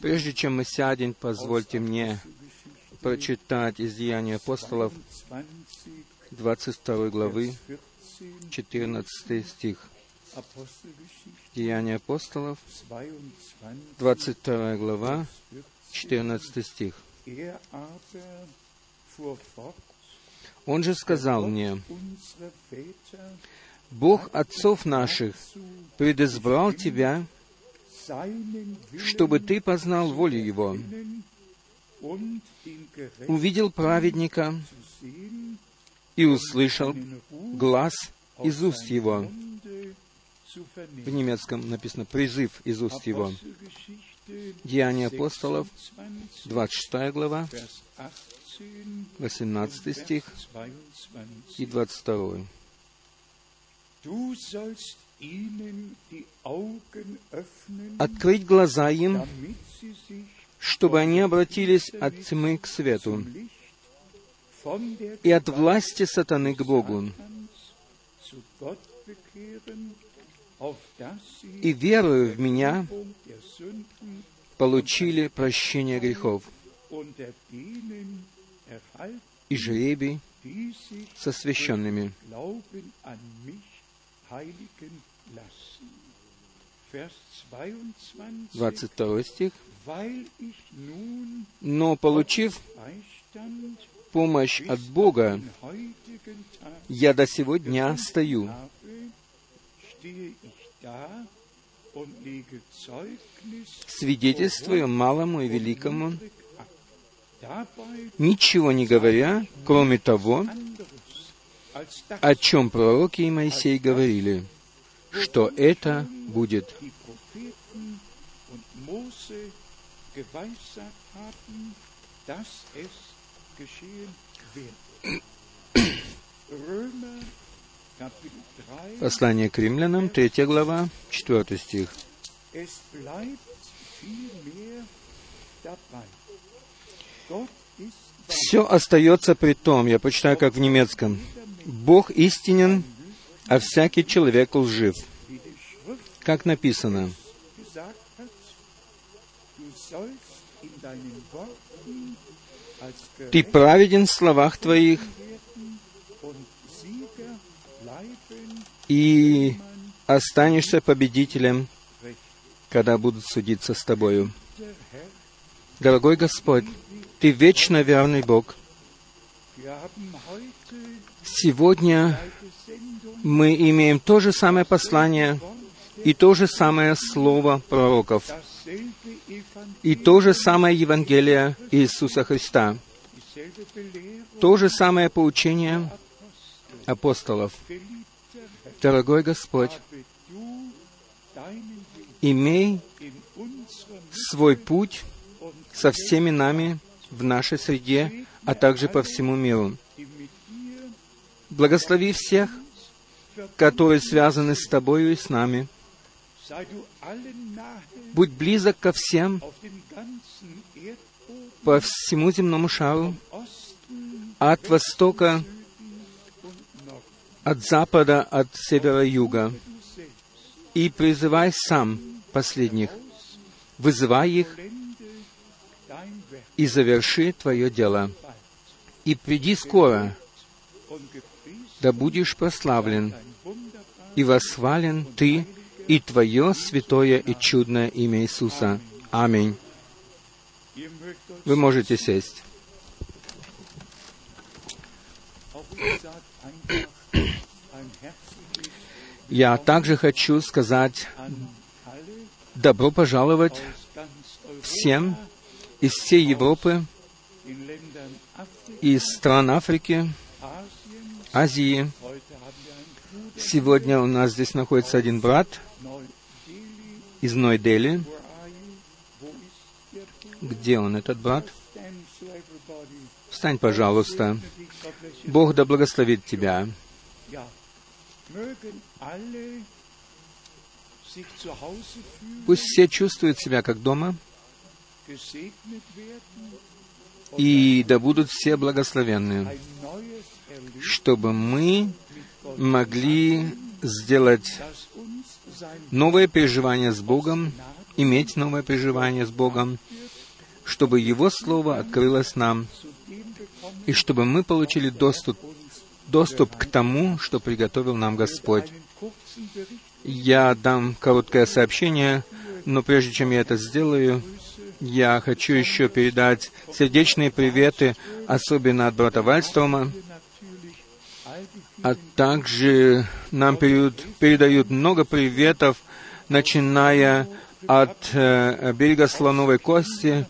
Прежде чем мы сядем, позвольте мне прочитать из Деяния апостолов 22 главы, 14 стих. Деяния апостолов, 22 глава, 14 стих. Он же сказал мне, Бог отцов наших предизбрал тебя, чтобы ты познал волю Его, увидел праведника и услышал глаз из уст Его. В немецком написано «призыв из уст Его». Деяния апостолов, 26 глава, 18 стих и 22. Открыть глаза им, чтобы они обратились от тьмы к свету и от власти сатаны к Богу, и веруя в Меня, получили прощение грехов и жребий со священными. 22 стих. Но, получив помощь от Бога, я до сего дня стою. Свидетельствую малому и великому, ничего не говоря, кроме того, о чем пророки и Моисей говорили, что это будет. Послание к римлянам, третья глава, четвертый стих. Все остается при том, я почитаю как в немецком, Бог истинен, а всякий человек лжив. Как написано, ты праведен в словах твоих и останешься победителем, когда будут судиться с тобою. Дорогой Господь, Ты вечно верный Бог. Сегодня мы имеем то же самое послание и то же самое слово пророков, и то же самое Евангелие Иисуса Христа, то же самое поучение апостолов. Дорогой Господь, имей свой путь со всеми нами в нашей среде, а также по всему миру. Благослови всех, которые связаны с Тобою и с нами. Будь близок ко всем по всему земному шару, от востока от запада, от севера-юга, и призывай сам последних, вызывай их и заверши Твое дело. И приди скоро, да будешь прославлен и восхвален Ты и Твое святое и чудное имя Иисуса. Аминь. Вы можете сесть. Я также хочу сказать добро пожаловать всем из всей Европы, из стран Африки, Азии. Сегодня у нас здесь находится один брат из Ной-Дели. Где он, этот брат? Встань, пожалуйста. Бог да благословит тебя. Пусть все чувствуют себя как дома, и да будут все благословенны, чтобы мы могли сделать новое переживание с Богом, иметь новое переживание с Богом, чтобы Его Слово открылось нам, и чтобы мы получили доступ, доступ к тому, что приготовил нам Господь. Я дам короткое сообщение, но прежде чем я это сделаю, я хочу еще передать сердечные приветы, особенно от брата Вальстрома, а также нам передают, передают много приветов, начиная от э, берега Слоновой Кости,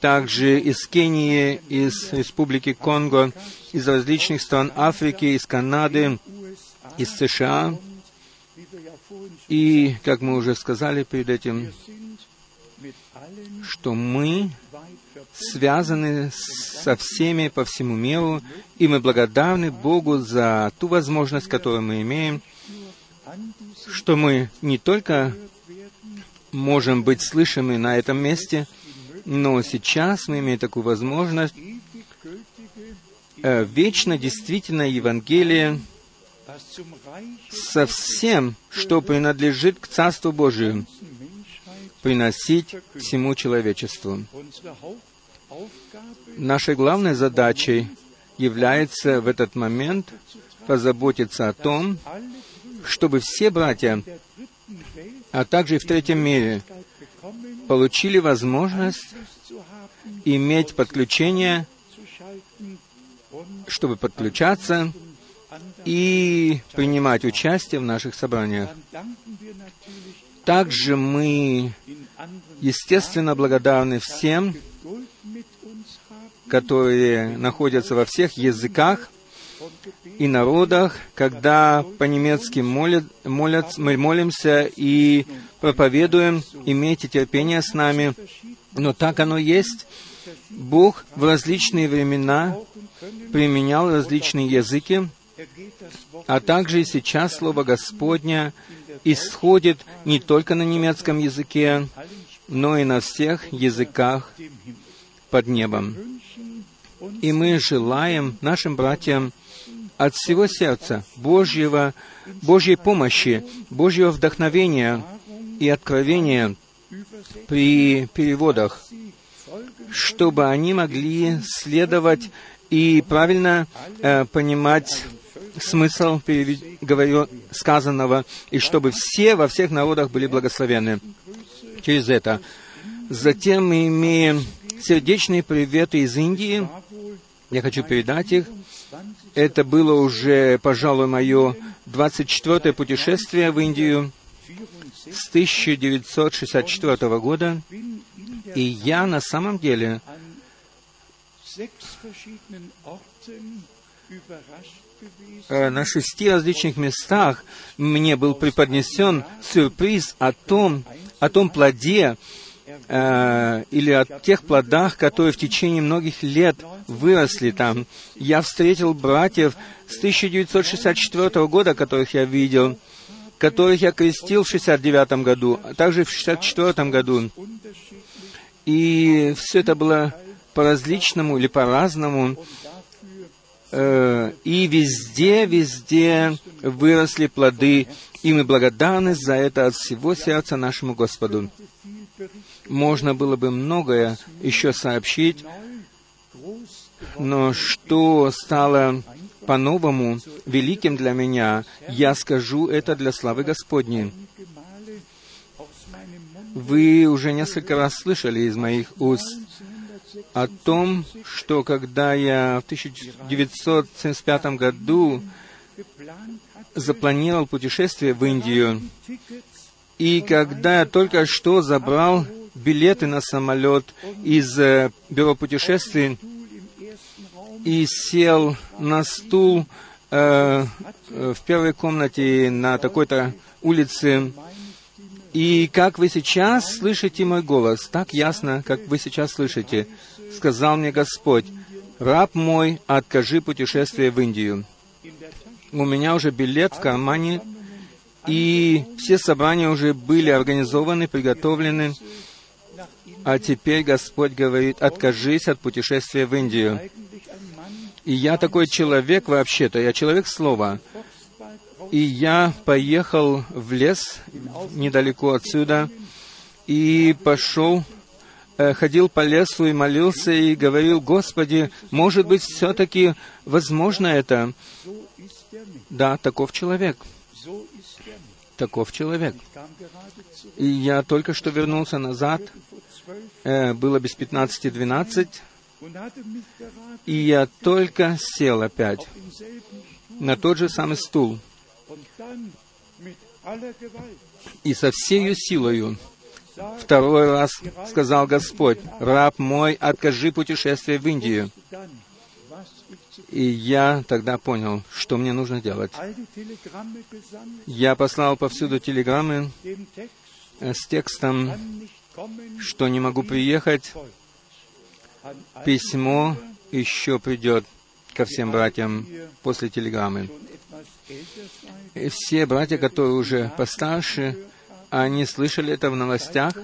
также из Кении, из Республики Конго, из различных стран Африки, из Канады, из США. И, как мы уже сказали перед этим, что мы связаны со всеми по всему миру, и мы благодарны Богу за ту возможность, которую мы имеем, что мы не только можем быть слышимы на этом месте, но сейчас мы имеем такую возможность э, вечно действительно Евангелие со всем, что принадлежит к Царству Божию, приносить всему человечеству. Нашей главной задачей является в этот момент позаботиться о том, чтобы все братья, а также и в третьем мире, получили возможность иметь подключение, чтобы подключаться и принимать участие в наших собраниях. Также мы, естественно, благодарны всем, которые находятся во всех языках и народах, когда по-немецки молят, молят, мы молимся и проповедуем, имейте терпение с нами. Но так оно есть. Бог в различные времена применял различные языки, а также и сейчас Слово Господня исходит не только на немецком языке, но и на всех языках под небом. И мы желаем нашим братьям от всего сердца Божьего, Божьей помощи, Божьего вдохновения и откровения при переводах, чтобы они могли следовать и правильно э, понимать смысл говорю, сказанного, и чтобы все во всех народах были благословены через это. Затем мы имеем сердечные приветы из Индии. Я хочу передать их. Это было уже, пожалуй, мое 24-е путешествие в Индию с 1964 года. И я на самом деле на шести различных местах мне был преподнесен сюрприз о том, о том плоде э, или о тех плодах, которые в течение многих лет выросли там. Я встретил братьев с 1964 года, которых я видел, которых я крестил в 69 году, а также в 64 году. И все это было по-различному или по-разному. Э, и везде, везде выросли плоды, и мы благодарны за это от всего сердца нашему Господу. Можно было бы многое еще сообщить, но что стало по-новому великим для меня, я скажу это для славы Господней. Вы уже несколько раз слышали из моих уст о том, что когда я в 1975 году запланировал путешествие в Индию, и когда я только что забрал билеты на самолет из э, бюро путешествий и сел на стул э, в первой комнате на такой-то улице, и как вы сейчас слышите мой голос, так ясно, как вы сейчас слышите, сказал мне Господь, «Раб мой, откажи путешествие в Индию». У меня уже билет в кармане, и все собрания уже были организованы, приготовлены. А теперь Господь говорит, откажись от путешествия в Индию. И я такой человек вообще-то, я человек слова. И я поехал в лес недалеко отсюда и пошел, ходил по лесу и молился и говорил, Господи, может быть, все-таки возможно это? Да, таков человек. Таков человек. И я только что вернулся назад, э, было без 15-12, и я только сел опять на тот же самый стул. И со всею силою второй раз сказал Господь, «Раб мой, откажи путешествие в Индию». И я тогда понял, что мне нужно делать. Я послал повсюду телеграммы с текстом, что не могу приехать. Письмо еще придет ко всем братьям после телеграммы. И все братья, которые уже постарше, они слышали это в новостях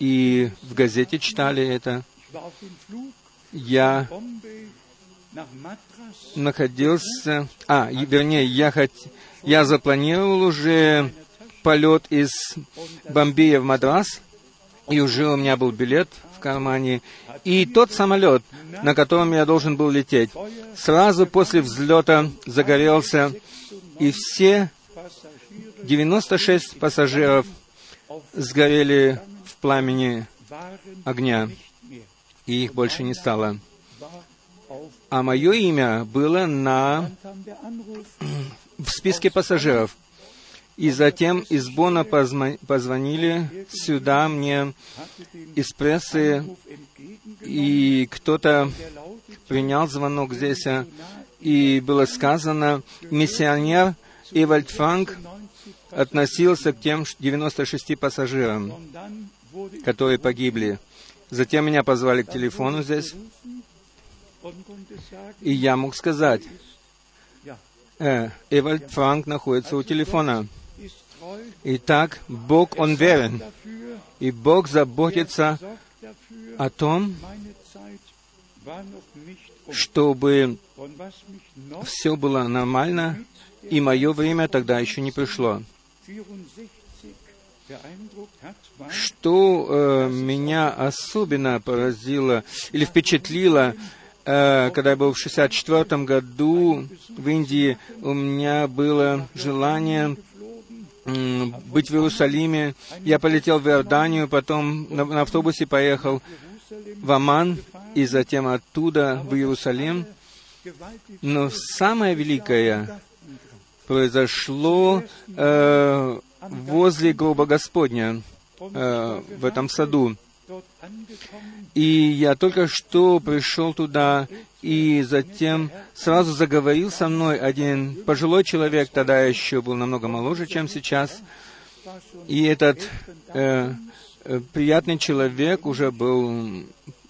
и в газете читали это. Я находился... А, вернее, я, хот... я запланировал уже полет из Бомбея в Мадрас, и уже у меня был билет в кармане. И тот самолет, на котором я должен был лететь, сразу после взлета загорелся, и все 96 пассажиров сгорели в пламени огня, и их больше не стало. А мое имя было на в списке пассажиров. И затем из Бона позвонили сюда мне из прессы, и кто-то принял звонок здесь, и было сказано, миссионер Эвальд Франк относился к тем 96 пассажирам, которые погибли. Затем меня позвали к телефону здесь, и я мог сказать, э, Эвальд Франк находится у телефона. Итак, Бог, Он верен, и Бог заботится о том, чтобы все было нормально, и мое время тогда еще не пришло. Что э, меня особенно поразило или впечатлило, э, когда я был в 64 году в Индии, у меня было желание быть в Иерусалиме. Я полетел в Иорданию, потом на, на автобусе поехал в Аман и затем оттуда в Иерусалим. Но самое великое произошло э, возле гроба Господня э, в этом саду. И я только что пришел туда, и затем сразу заговорил со мной один пожилой человек, тогда еще был намного моложе, чем сейчас. И этот э, э, приятный человек уже был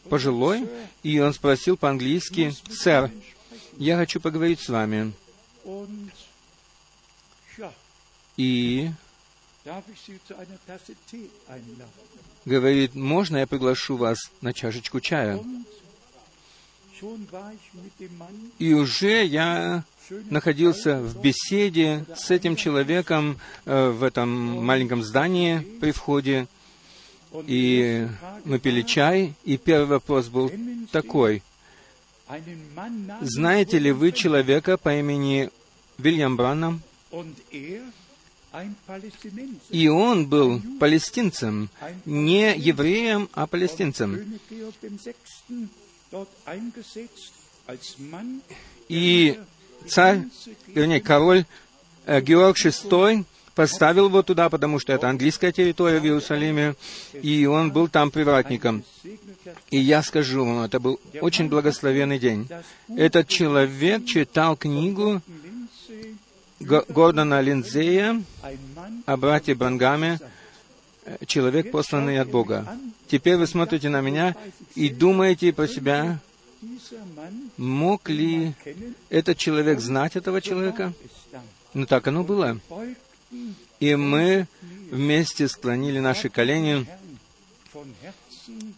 пожилой, и он спросил по-английски, «Сэр, я хочу поговорить с вами». И говорит, можно я приглашу вас на чашечку чая? И уже я находился в беседе с этим человеком э, в этом маленьком здании при входе, и мы пили чай, и первый вопрос был такой. Знаете ли вы человека по имени Вильям Браннам? И он был палестинцем, не евреем, а палестинцем. И царь, вернее, король э, Георг VI поставил его туда, потому что это английская территория в Иерусалиме, и он был там привратником. И я скажу вам, это был очень благословенный день. Этот человек читал книгу Гордона Линдзея о брате Брангаме, э, человек, посланный от Бога. Теперь вы смотрите на меня и думаете про себя, мог ли этот человек знать этого человека? Ну так оно было. И мы вместе склонили наши колени,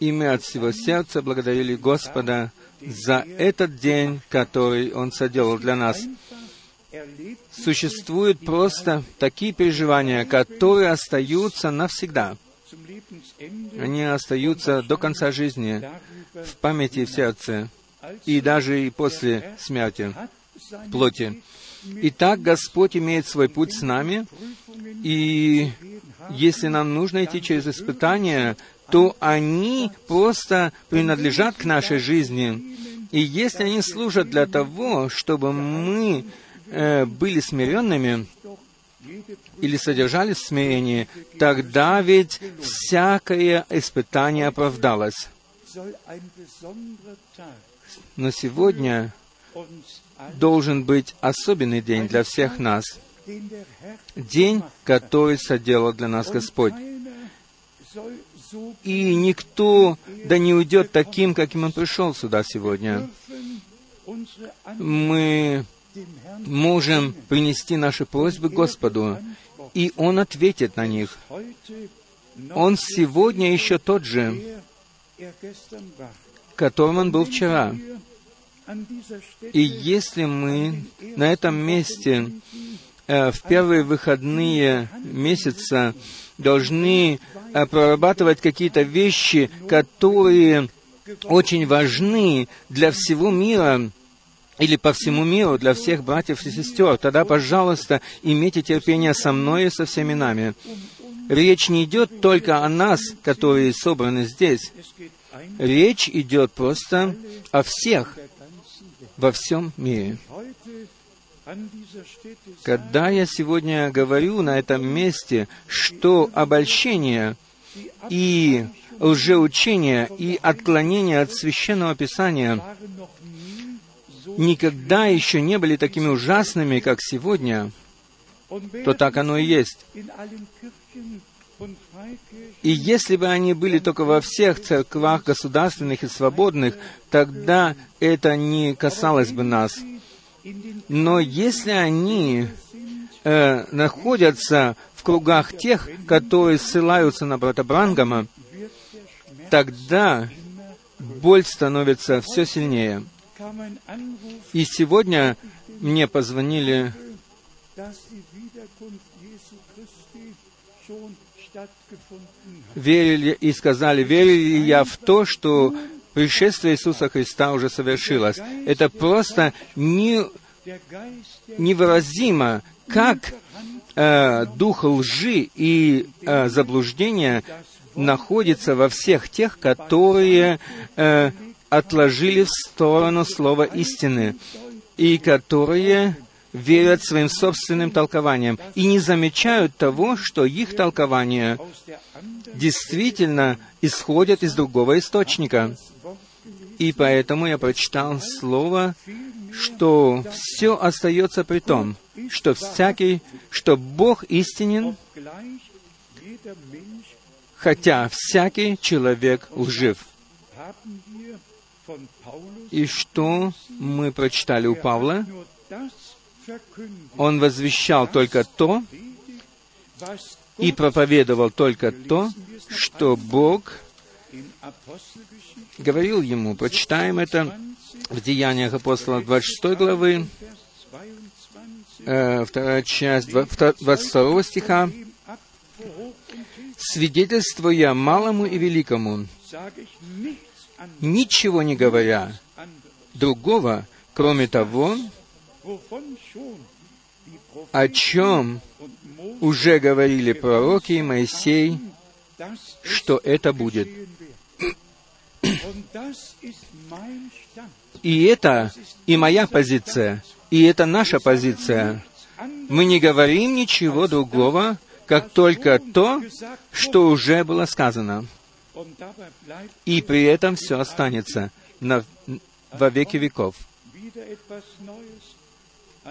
и мы от всего сердца благодарили Господа за этот день, который Он соделал для нас. Существуют просто такие переживания, которые остаются навсегда. Они остаются до конца жизни в памяти и в сердце, и даже и после смерти плоти. Итак, Господь имеет свой путь с нами, и если нам нужно идти через испытания, то они просто принадлежат к нашей жизни. И если они служат для того, чтобы мы э, были смиренными или содержались в смирении, тогда ведь всякое испытание оправдалось. Но сегодня должен быть особенный день для всех нас. День, который соделал для нас Господь. И никто да не уйдет таким, каким он пришел сюда сегодня. Мы можем принести наши просьбы Господу, и Он ответит на них. Он сегодня еще тот же, которым Он был вчера. И если мы на этом месте э, в первые выходные месяца должны э, прорабатывать какие-то вещи, которые очень важны для всего мира, или по всему миру для всех братьев и сестер, тогда, пожалуйста, имейте терпение со мной и со всеми нами. Речь не идет только о нас, которые собраны здесь. Речь идет просто о всех во всем мире. Когда я сегодня говорю на этом месте, что обольщение и лжеучение и отклонение от Священного Писания никогда еще не были такими ужасными, как сегодня, то так оно и есть. И если бы они были только во всех церквах государственных и свободных, тогда это не касалось бы нас. Но если они э, находятся в кругах тех, которые ссылаются на брата Брангама, тогда боль становится все сильнее. И сегодня мне позвонили верили и сказали, верили ли я в то, что пришествие Иисуса Христа уже совершилось. Это просто не, невыразимо, как э, дух лжи и э, заблуждения находится во всех тех, которые э, отложили в сторону слова истины и которые верят своим собственным толкованиям и не замечают того, что их толкования действительно исходят из другого источника. И поэтому я прочитал слово, что все остается при том, что всякий, что Бог истинен, хотя всякий человек лжив. И что мы прочитали у Павла? Он возвещал только то и проповедовал только то, что Бог говорил ему. Прочитаем это в Деяниях апостола 26 главы, э, вторая часть 22 стиха. «Свидетельствуя малому и великому, ничего не говоря другого, кроме того, о чем уже говорили пророки и Моисей, что это будет. И это и моя позиция, и это наша позиция. Мы не говорим ничего другого, как только то, что уже было сказано. И при этом все останется на, во веки веков.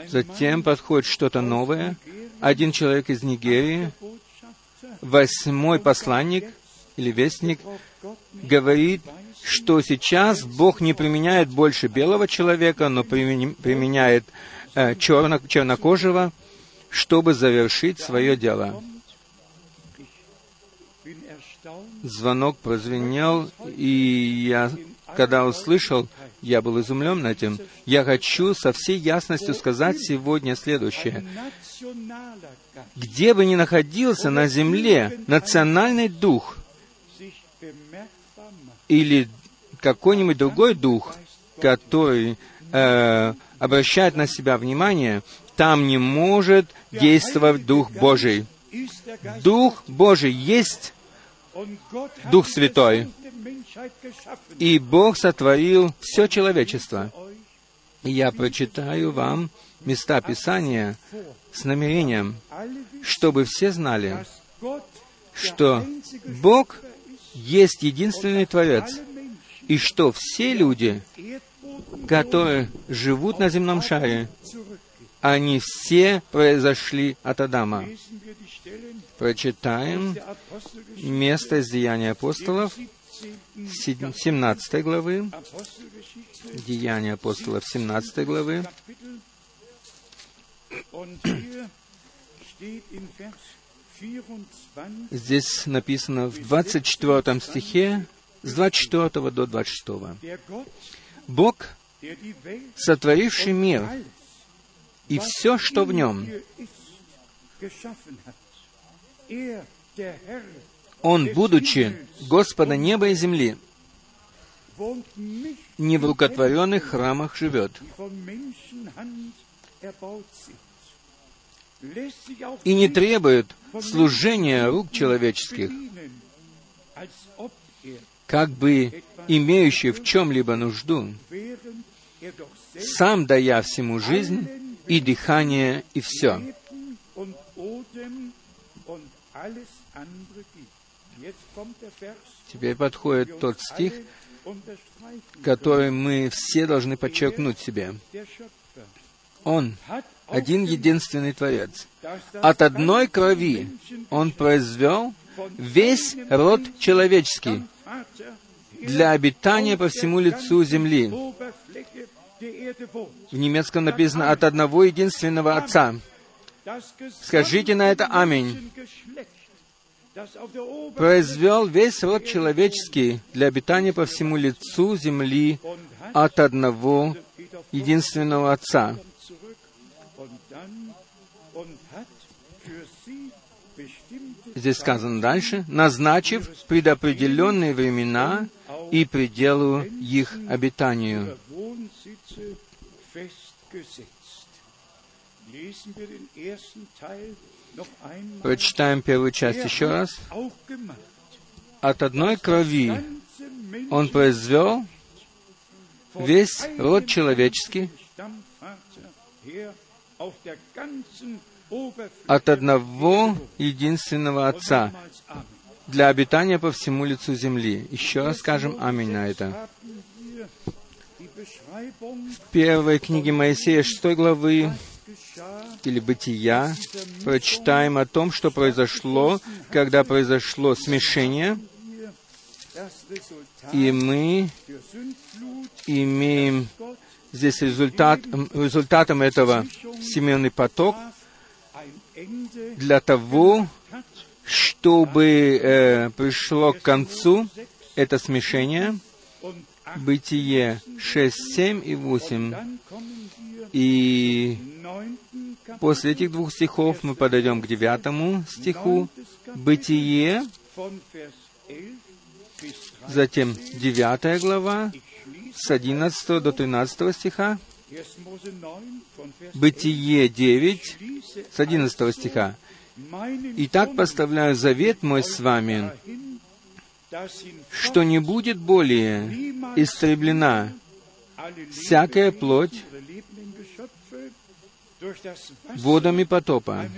Затем подходит что-то новое. Один человек из Нигерии, восьмой посланник или вестник, говорит, что сейчас Бог не применяет больше белого человека, но применяет э, черно, чернокожего, чтобы завершить свое дело. Звонок прозвенел, и я, когда услышал, я был изумлен этим. Я хочу со всей ясностью сказать сегодня следующее. Где бы ни находился на земле национальный дух или какой-нибудь другой дух, который э, обращает на себя внимание, там не может действовать Дух Божий. Дух Божий есть Дух Святой. И Бог сотворил все человечество. Я прочитаю вам места Писания с намерением, чтобы все знали, что Бог есть единственный Творец, и что все люди, которые живут на земном шаре, они все произошли от Адама. Прочитаем место из Деяния апостолов, 17 главы, Деяния апостолов, 17 главы. Здесь написано в 24 стихе, с 24 до 26. Бог, сотворивший мир и все, что в нем, Он, будучи Господа неба и земли, не в рукотворенных храмах живет, и не требует служения рук человеческих, как бы имеющий в чем-либо нужду, сам дая всему жизнь и дыхание, и все. Теперь подходит тот стих, который мы все должны подчеркнуть себе. Он один единственный Творец. От одной крови Он произвел весь род человеческий для обитания по всему лицу земли. В немецком написано «от одного единственного Отца». Скажите на это «Аминь». Произвел весь род человеческий для обитания по всему лицу земли от одного единственного Отца. Здесь сказано дальше, назначив предопределенные времена и пределу их обитанию. Прочитаем первую часть еще раз. От одной крови Он произвел весь род человеческий от одного единственного Отца для обитания по всему лицу земли. Еще раз скажем аминь на это. В первой книге Моисея 6 главы или Бытия прочитаем о том, что произошло, когда произошло смешение, и мы имеем здесь результат, результатом этого семенный поток для того, чтобы э, пришло к концу это смешение, Бытие 6, 7 и 8. И после этих двух стихов мы подойдем к девятому стиху. Бытие, затем девятая глава, с 11 до 13 стиха. Бытие 9, с 11 стиха. «Итак поставляю завет мой с вами, что не будет более истреблена всякая плоть водами потопа,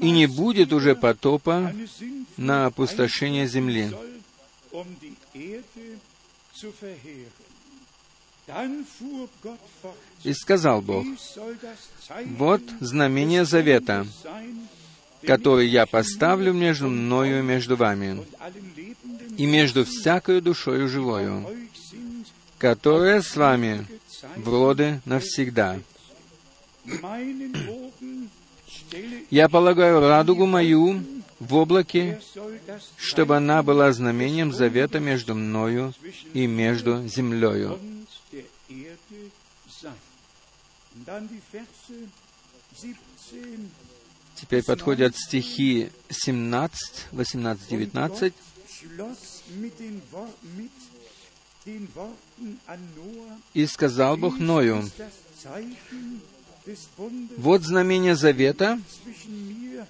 и не будет уже потопа на опустошение земли. И сказал Бог, «Вот знамение завета, который я поставлю между мною и между вами, и между всякою душою живою, которая с вами в роды навсегда. Я полагаю радугу мою в облаке, чтобы она была знамением завета между мною и между землею. und der Erde sein. Und dann die Verse 17 Теперь подходят стихи 17, 18, 19. «И сказал Бог Ною, вот знамение завета,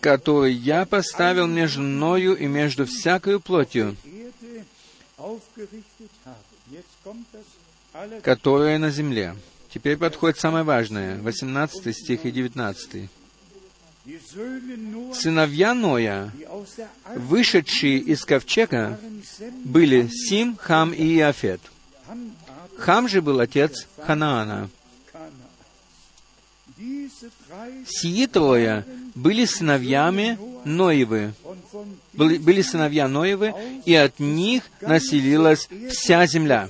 который я поставил между мною и между всякою плотью, которая на земле». Теперь подходит самое важное, 18 стих и 19. «Сыновья Ноя, вышедшие из ковчега, были Сим, Хам и Иофет. Хам же был отец Ханаана. Сии трое были сыновьями Ноевы, были, были сыновья Ноевы, и от них населилась вся земля.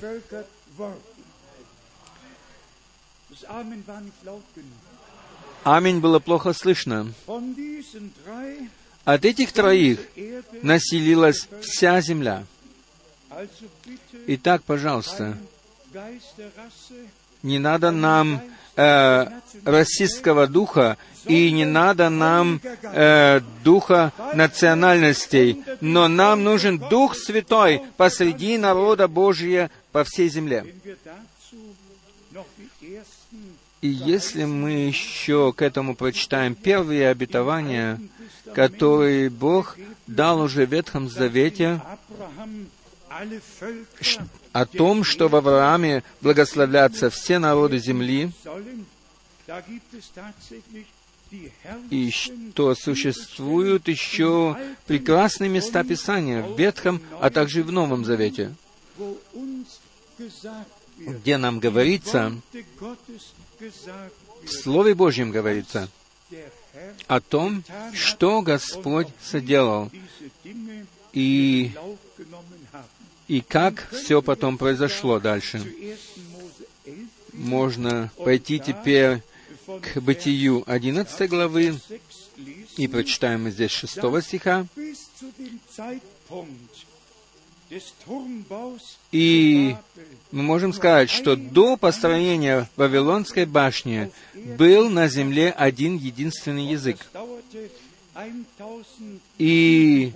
Аминь было плохо слышно. От этих троих населилась вся земля. Итак, пожалуйста, не надо нам э, расистского духа и не надо нам э, духа национальностей, но нам нужен Дух Святой посреди народа Божия по всей земле. И если мы еще к этому прочитаем первые обетования, которые Бог дал уже в Ветхом Завете, о том, что в Аврааме благословлятся все народы земли, и что существуют еще прекрасные места Писания в Ветхом, а также и в Новом Завете, где нам говорится, в Слове Божьем говорится о том, что Господь соделал, и, и как все потом произошло дальше. Zu 1. Mose 11 Можно пойти теперь к Бытию 11 главы, 6 lesen, и прочитаем мы здесь 6 стиха. И мы можем сказать, что до построения Вавилонской башни был на земле один единственный язык. И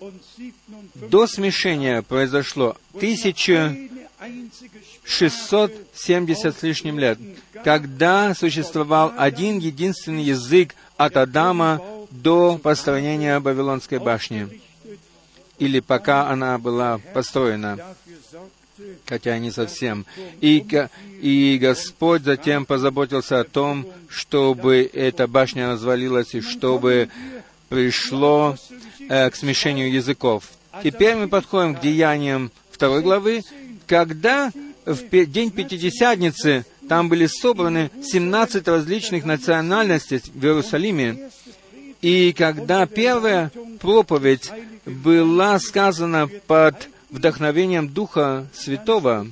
1157 до смешения произошло 1670 с лишним лет, когда существовал один единственный язык от Адама до построения Вавилонской башни, или пока она была построена, хотя не совсем. И, и Господь затем позаботился о том, чтобы эта башня развалилась и чтобы пришло э, к смешению языков. Теперь мы подходим к деяниям второй главы, когда в день Пятидесятницы там были собраны 17 различных национальностей в Иерусалиме, и когда первая проповедь была сказана под вдохновением Духа Святого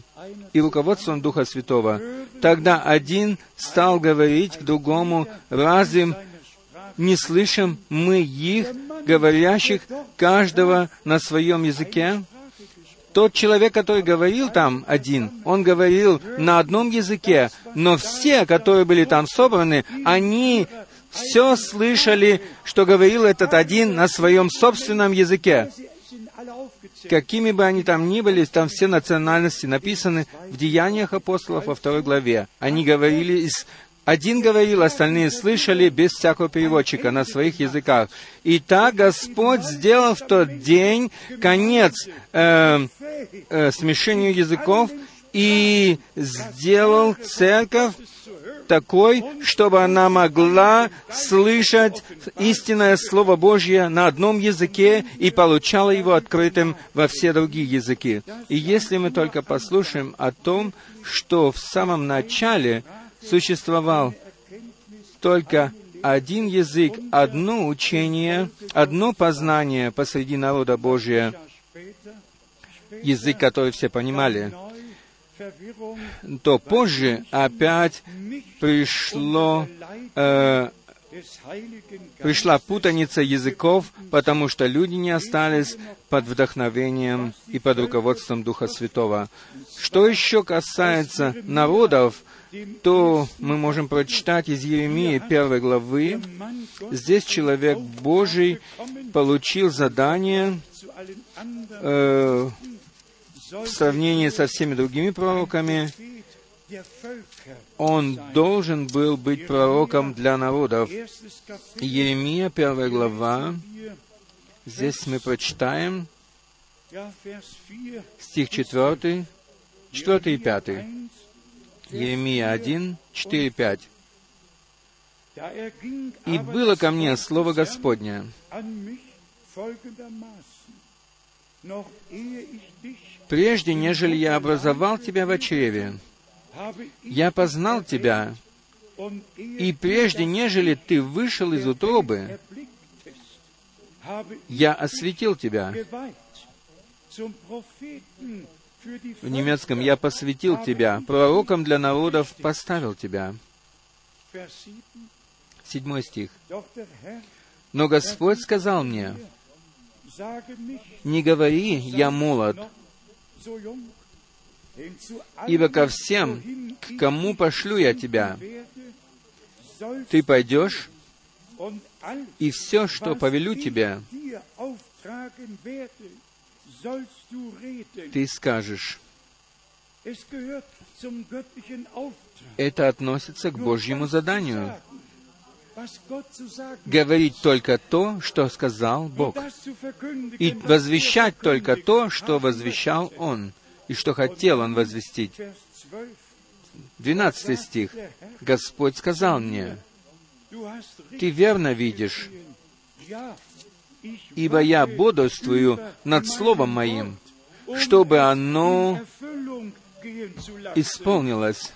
и руководством Духа Святого, тогда один стал говорить к другому, разве не слышим мы их, говорящих каждого на своем языке? Тот человек, который говорил там один, он говорил на одном языке, но все, которые были там собраны, они все слышали, что говорил этот один на своем собственном языке. Какими бы они там ни были, там все национальности написаны в Деяниях апостолов во второй главе. Они говорили из один говорил, остальные слышали без всякого переводчика на своих языках. И так Господь сделал в тот день конец э, э, смешению языков и сделал церковь такой, чтобы она могла слышать истинное Слово Божье на одном языке и получала его открытым во все другие языки. И если мы только послушаем о том, что в самом начале существовал только один язык, одно учение, одно познание посреди народа Божия, язык, который все понимали, то позже опять пришло э, пришла путаница языков, потому что люди не остались под вдохновением и под руководством Духа Святого. Что еще касается народов, то мы можем прочитать из Еремии первой главы. Здесь человек Божий получил задание э, в сравнении со всеми другими пророками он должен был быть пророком для народов. Еремия, первая глава, здесь мы прочитаем стих 4, 4 и 5. Еремия 1, 4, 5. «И было ко мне слово Господне, прежде, нежели я образовал тебя в чреве, я познал тебя, и прежде, нежели ты вышел из утробы, я осветил тебя. В немецком «я посвятил тебя», пророком для народов поставил тебя. Седьмой стих. «Но Господь сказал мне, не говори, я молод, Ибо ко всем, к кому пошлю я тебя, ты пойдешь, и все, что повелю тебе, ты скажешь. Это относится к Божьему заданию. Говорить только то, что сказал Бог, и возвещать только то, что возвещал Он и что хотел он возвестить. Двенадцатый стих. Господь сказал мне, «Ты верно видишь, ибо я бодрствую над Словом Моим, чтобы оно исполнилось».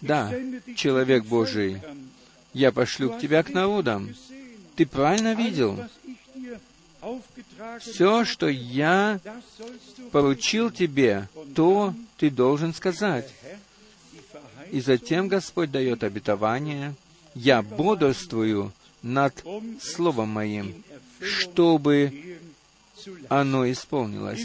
Да, человек Божий, я пошлю к тебя к народам. Ты правильно видел? Все, что я поручил тебе, то ты должен сказать. И затем Господь дает обетование, я бодрствую над Словом Моим, чтобы оно исполнилось.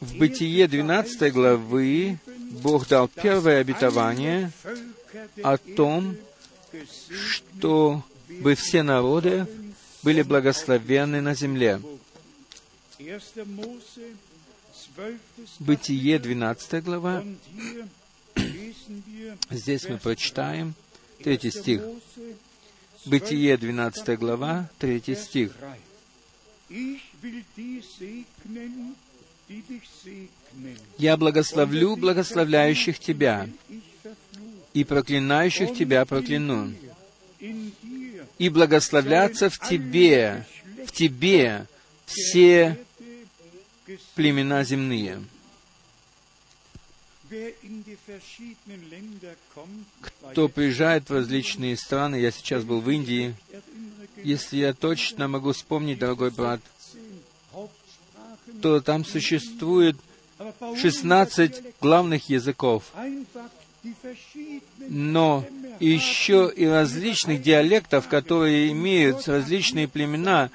В Бытие 12 главы Бог дал первое обетование о том, что бы все народы были благословенны на земле. Бытие, 12 глава. Здесь мы прочитаем третий стих. Бытие, 12 глава, третий стих. «Я благословлю благословляющих тебя, и проклинающих тебя прокляну и благословляться в Тебе, в Тебе все племена земные. Кто приезжает в различные страны, я сейчас был в Индии, если я точно могу вспомнить, дорогой брат, то там существует 16 главных языков. Но еще и различных диалектов, которые имеют различные племена.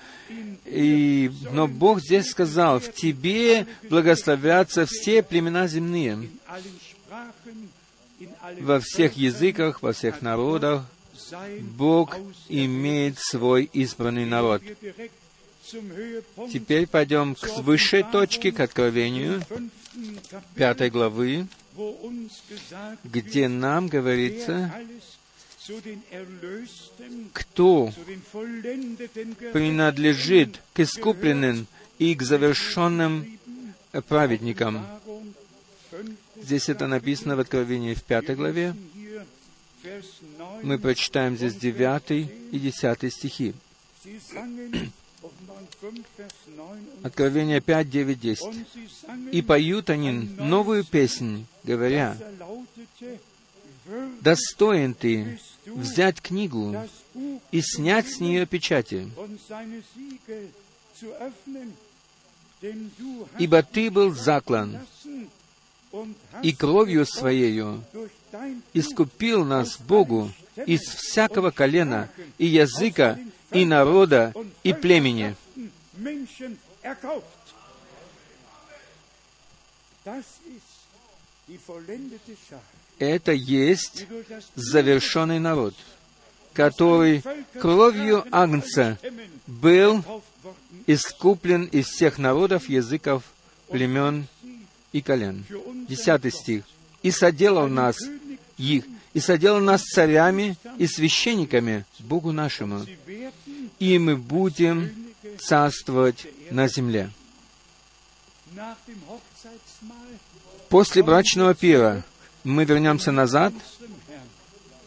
И, но Бог здесь сказал, в тебе благословятся все племена земные. Во всех языках, во всех народах Бог имеет свой избранный народ. Теперь пойдем к высшей точке, к откровению пятой главы, где нам говорится, кто принадлежит к искупленным и к завершенным праведникам. Здесь это написано в Откровении в пятой главе. Мы прочитаем здесь девятый и десятый стихи. Откровение 5, 9, 10. «И поют они новую песнь, говоря, «Достоин ты взять книгу и снять с нее печати, ибо ты был заклан, и кровью Своею искупил нас Богу из всякого колена и языка, и народа, и племени. Это есть завершенный народ, который кровью Агнца был искуплен из всех народов, языков, племен и колен. Десятый стих. «И соделал нас их, и соделал нас царями и священниками Богу нашему, и мы будем царствовать на земле». После брачного пира мы вернемся назад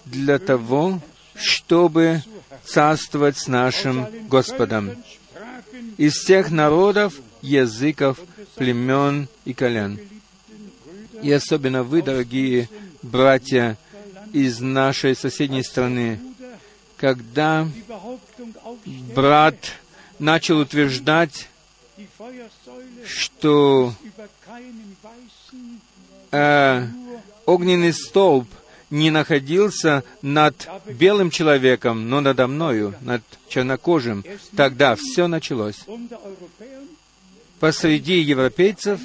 для того, чтобы царствовать с нашим Господом из всех народов, языков, племен и колен. И особенно вы, дорогие братья из нашей соседней страны, когда брат начал утверждать, что э, огненный столб не находился над белым человеком, но надо мною, над чернокожим. Тогда все началось. Посреди европейцев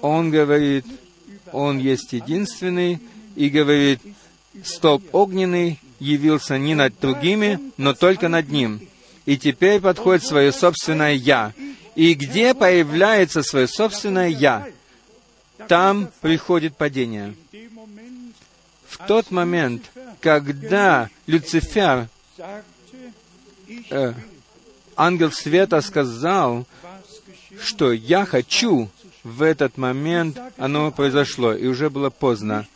он говорит, он есть единственный, и говорит, столб огненный явился не над другими, но только над ним. И теперь подходит свое собственное «я». И где появляется свое собственное «я», там приходит падение. В тот момент, когда Люцифер, э, ангел света, сказал, что «я хочу», в этот момент оно произошло, и уже было поздно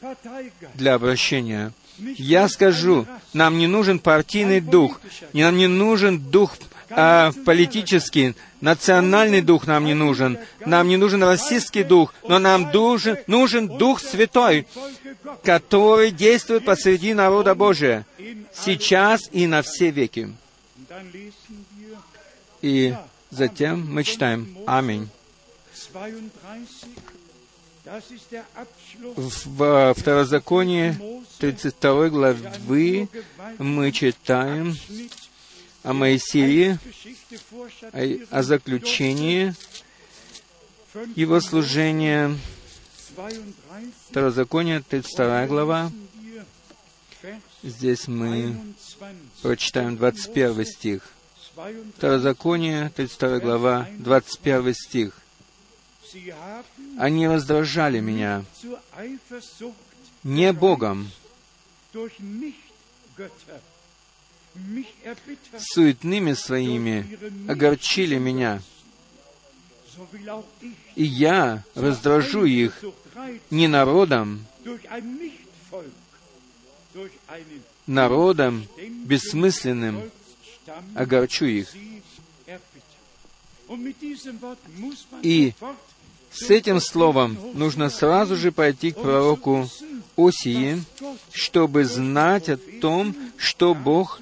для обращения. Я скажу, нам не нужен партийный дух, нам не нужен дух а, политический, национальный дух нам не нужен, нам не нужен российский дух, но нам нужен, нужен Дух Святой, который действует посреди народа Божия, сейчас и на все веки. И затем мы читаем «Аминь». В Второзаконии 32 главы мы читаем о Моисее, о, о заключении его служения. Второзаконие, 32 глава. Здесь мы прочитаем 21 стих. Второзаконие, 32 глава, 21 стих. Они раздражали меня не Богом, суетными своими огорчили меня. И я раздражу их не народом, народом бессмысленным, огорчу их. И с этим словом нужно сразу же пойти к пророку Осии, чтобы знать о том, что Бог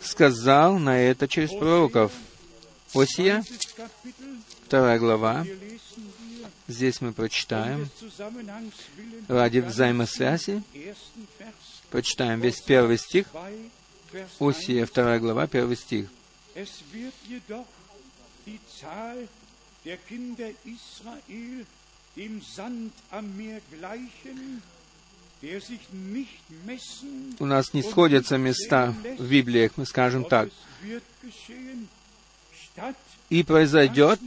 сказал на это через пророков. Осия, вторая глава. Здесь мы прочитаем ради взаимосвязи. Прочитаем весь первый стих. Осия, вторая глава, первый стих. У нас не сходятся места в Библиях, мы скажем так. И произойдет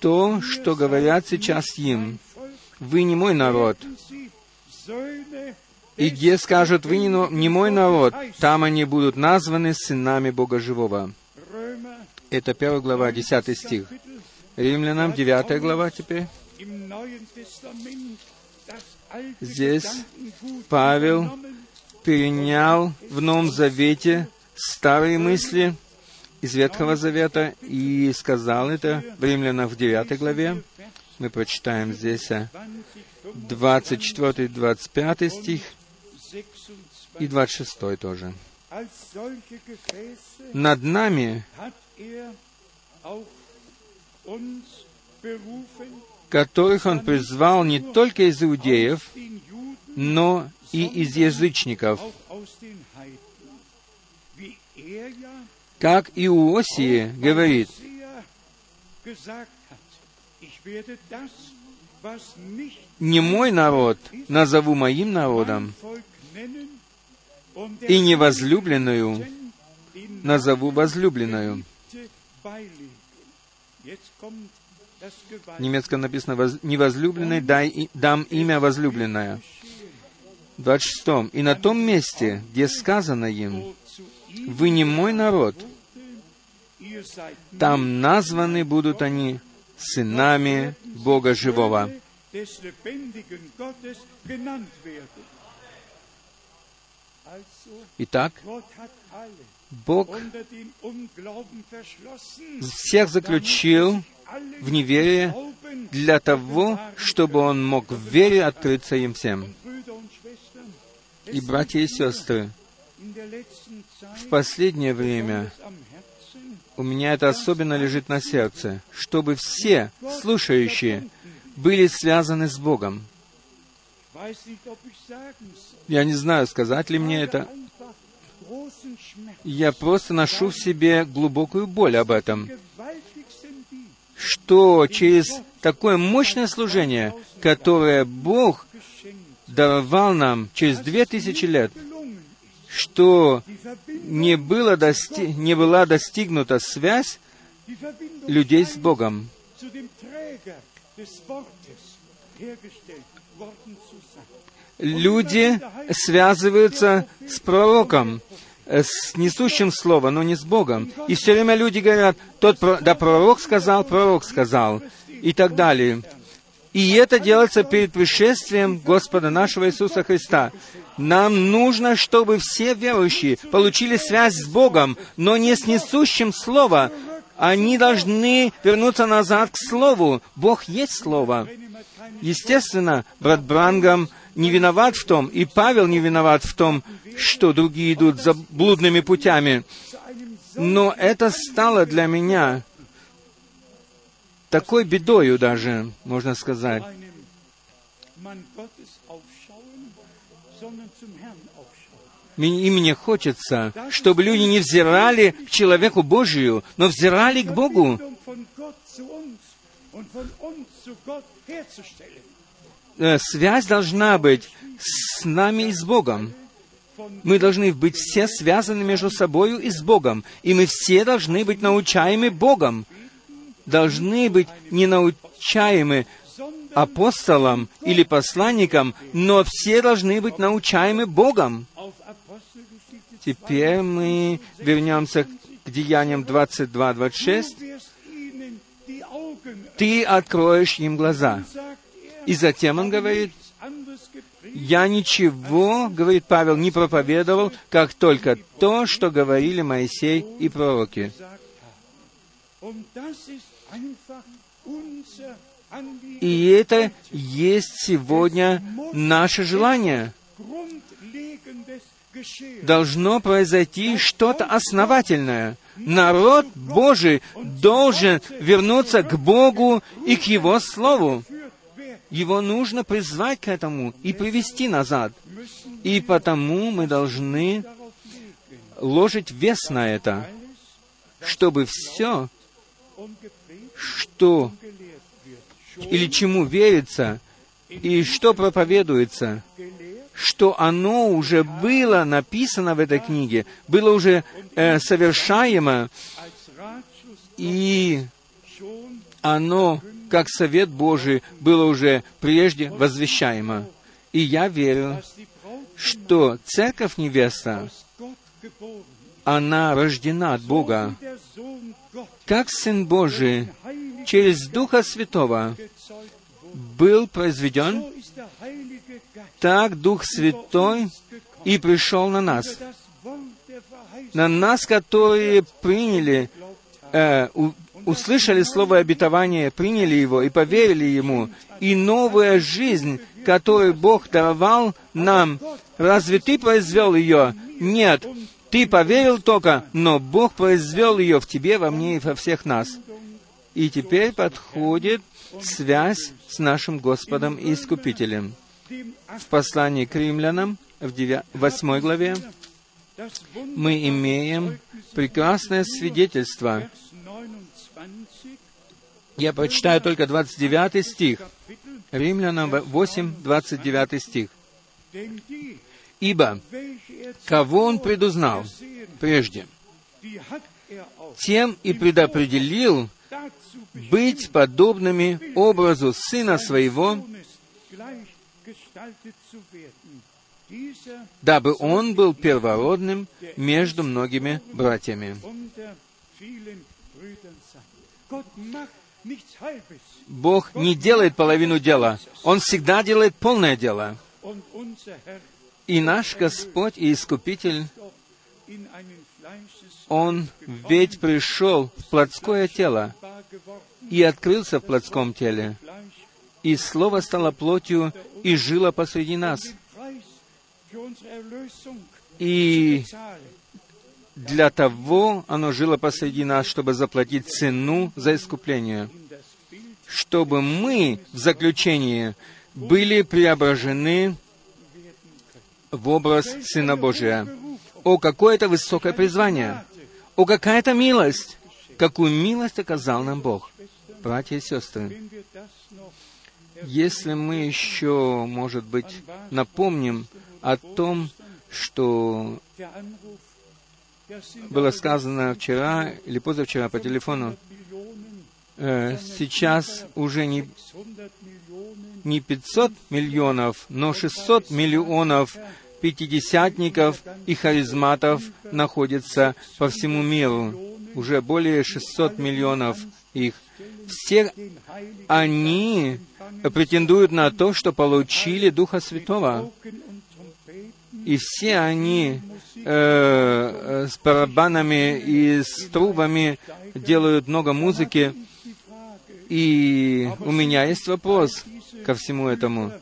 то, что говорят сейчас им. Вы не мой народ. И где скажут, вы не мой народ, там они будут названы сынами Бога Живого. Это первая глава, десятый стих. Римлянам, девятая глава теперь. Здесь Павел перенял в Новом Завете старые мысли из Ветхого Завета и сказал это в Римлянах в 9 главе. Мы прочитаем здесь 24-25 стих и 26 тоже. Над нами которых Он призвал не только из иудеев, но и из язычников, er как и у Осии говорит, «Не мой народ назову моим народом, der и невозлюбленную назову возлюбленную». Немецком написано «Воз- «Невозлюбленной дай, и- дам имя возлюбленное». В 26. «И на том месте, где сказано им, «Вы не мой народ», там названы будут они сынами Бога Живого. Итак, Бог всех заключил в неверие для того, чтобы Он мог в вере открыться им всем. И, братья и сестры, в последнее время у меня это особенно лежит на сердце, чтобы все слушающие были связаны с Богом. Я не знаю, сказать ли мне это. Я просто ношу в себе глубокую боль об этом, что через такое мощное служение, которое Бог даровал нам через две тысячи лет, что не, было дости- не была достигнута связь людей с Богом, люди связываются с пророком, с несущим слово, но не с Богом. И все время люди говорят, тот, да пророк сказал, пророк сказал, и так далее. И это делается перед пришествием Господа нашего Иисуса Христа. Нам нужно, чтобы все верующие получили связь с Богом, но не с несущим Слово. Они должны вернуться назад к Слову. Бог есть Слово. Естественно, брат Брангам не виноват в том, и Павел не виноват в том, что другие идут за блудными путями. Но это стало для меня такой бедою даже, можно сказать. И мне хочется, чтобы люди не взирали к человеку Божию, но взирали к Богу. Связь должна быть с нами и с Богом. Мы должны быть все связаны между собою и с Богом. И мы все должны быть научаемы Богом. Должны быть не научаемы апостолам или посланникам, но все должны быть научаемы Богом. Теперь мы вернемся к Деяниям 22-26. Du wirst ihnen die Augen Ты откроешь им глаза. И затем он говорит, Я ничего, говорит Павел, не проповедовал, как только то, что говорили Моисей и пророки. И это есть сегодня наше желание. Должно произойти что-то основательное. Народ Божий должен вернуться к Богу и к Его Слову. Его нужно призвать к этому и привести назад. И потому мы должны ложить вес на это, чтобы все, что или чему верится, и что проповедуется, что оно уже было написано в этой книге, было уже э, совершаемо, и оно, как совет Божий, было уже прежде возвещаемо. И я верю, что церковь невеста, она рождена от Бога, как Сын Божий через Духа Святого был произведен, так Дух Святой и пришел на нас. на нас, которые приняли, э, услышали слово обетования, приняли его и поверили ему. И новая жизнь, которую Бог давал нам, разве ты произвел ее? Нет, ты поверил только, но Бог произвел ее в тебе, во мне и во всех нас. И теперь подходит связь с нашим Господом и Искупителем. В послании к римлянам, в 8 главе, мы имеем прекрасное свидетельство. Я прочитаю только 29 стих. Римлянам 8, 29 стих. «Ибо кого Он предузнал прежде, тем и предопределил быть подобными образу Сына Своего, дабы Он был первородным между многими братьями. Бог не делает половину дела, Он всегда делает полное дело. И наш Господь и Искупитель, Он ведь пришел в плотское тело и открылся в плотском теле, и Слово стало плотью и жило посреди нас. И для того оно жило посреди нас, чтобы заплатить цену за искупление, чтобы мы в заключении были преображены в образ Сына Божия. О, какое это высокое призвание! О, какая это милость! Какую милость оказал нам Бог! Братья и сестры, если мы еще, может быть, напомним о том, что было сказано вчера или позавчера по телефону, э, сейчас уже не, не 500 миллионов, но 600 миллионов пятидесятников и харизматов находится по всему миру. Уже более 600 миллионов их. Все они претендуют на то, что получили Духа Святого. И все они э, с барабанами и с трубами делают много музыки. И у меня есть вопрос ко всему этому.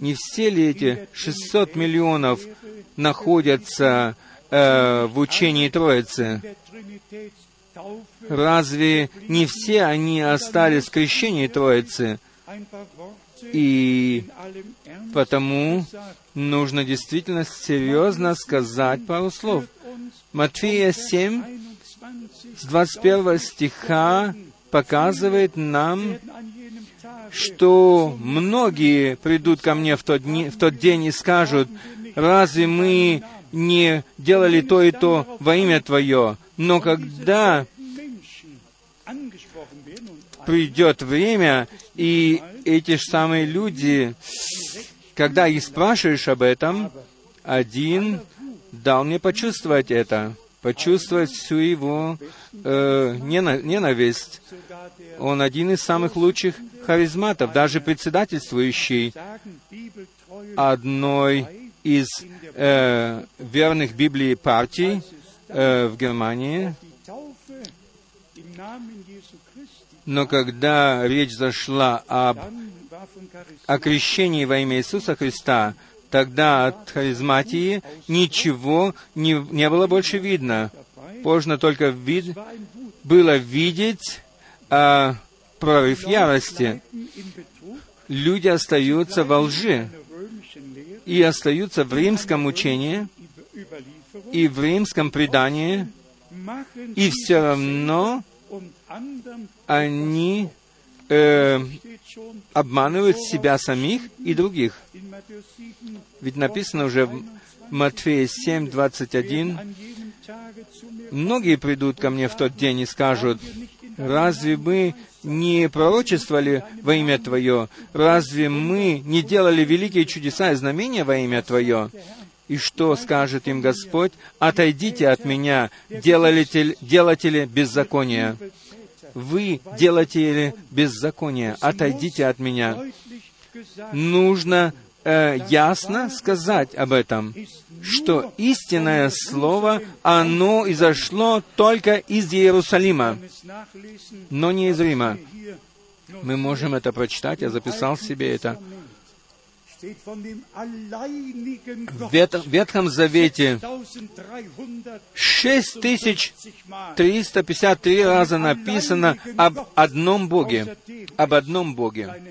Не все ли эти 600 миллионов находятся э, в учении Троицы? Разве не все они остались в крещении Троицы? И потому нужно действительно серьезно сказать пару слов. Матфея 7, с 21 стиха показывает нам, что многие придут ко мне в тот, дни, в тот день и скажут, разве мы не делали то и то во имя Твое? Но когда придет время, и эти же самые люди, когда их спрашиваешь об этом, один дал мне почувствовать это, почувствовать всю его э, ненависть. Он один из самых лучших харизматов, даже председательствующий одной из э, верных Библии партий э, в Германии. Но когда речь зашла об окрещении во имя Иисуса Христа, тогда от харизматии ничего не, не было больше видно. Можно только вид, было видеть а, прорыв ярости. Люди остаются во лжи и остаются в римском учении и в римском предании, и все равно они э, обманывают себя самих и других. Ведь написано уже в Матфея 7, 21, «Многие придут ко мне в тот день и скажут, разве мы не пророчествовали во имя Твое? Разве мы не делали великие чудеса и знамения во имя Твое?» И что скажет им Господь? «Отойдите от меня, делатели, делатели беззакония» вы делаете беззаконие, отойдите от меня. Нужно э, ясно сказать об этом, что истинное слово, оно изошло только из Иерусалима, но не из Рима. Мы можем это прочитать, я записал себе это. В Ветхом Завете 6353 раза написано об одном Боге, об одном Боге,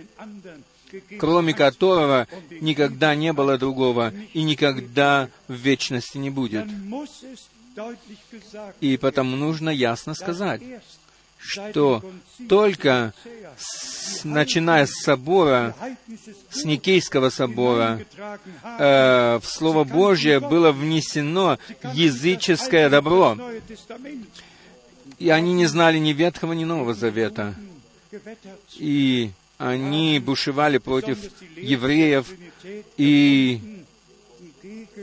кроме которого никогда не было другого и никогда в вечности не будет. И потому нужно ясно сказать, что только с- начиная с собора, с Никейского собора, э, в Слово Божье было внесено языческое добро, и они не знали ни Ветхого, ни Нового Завета. И они бушевали против евреев и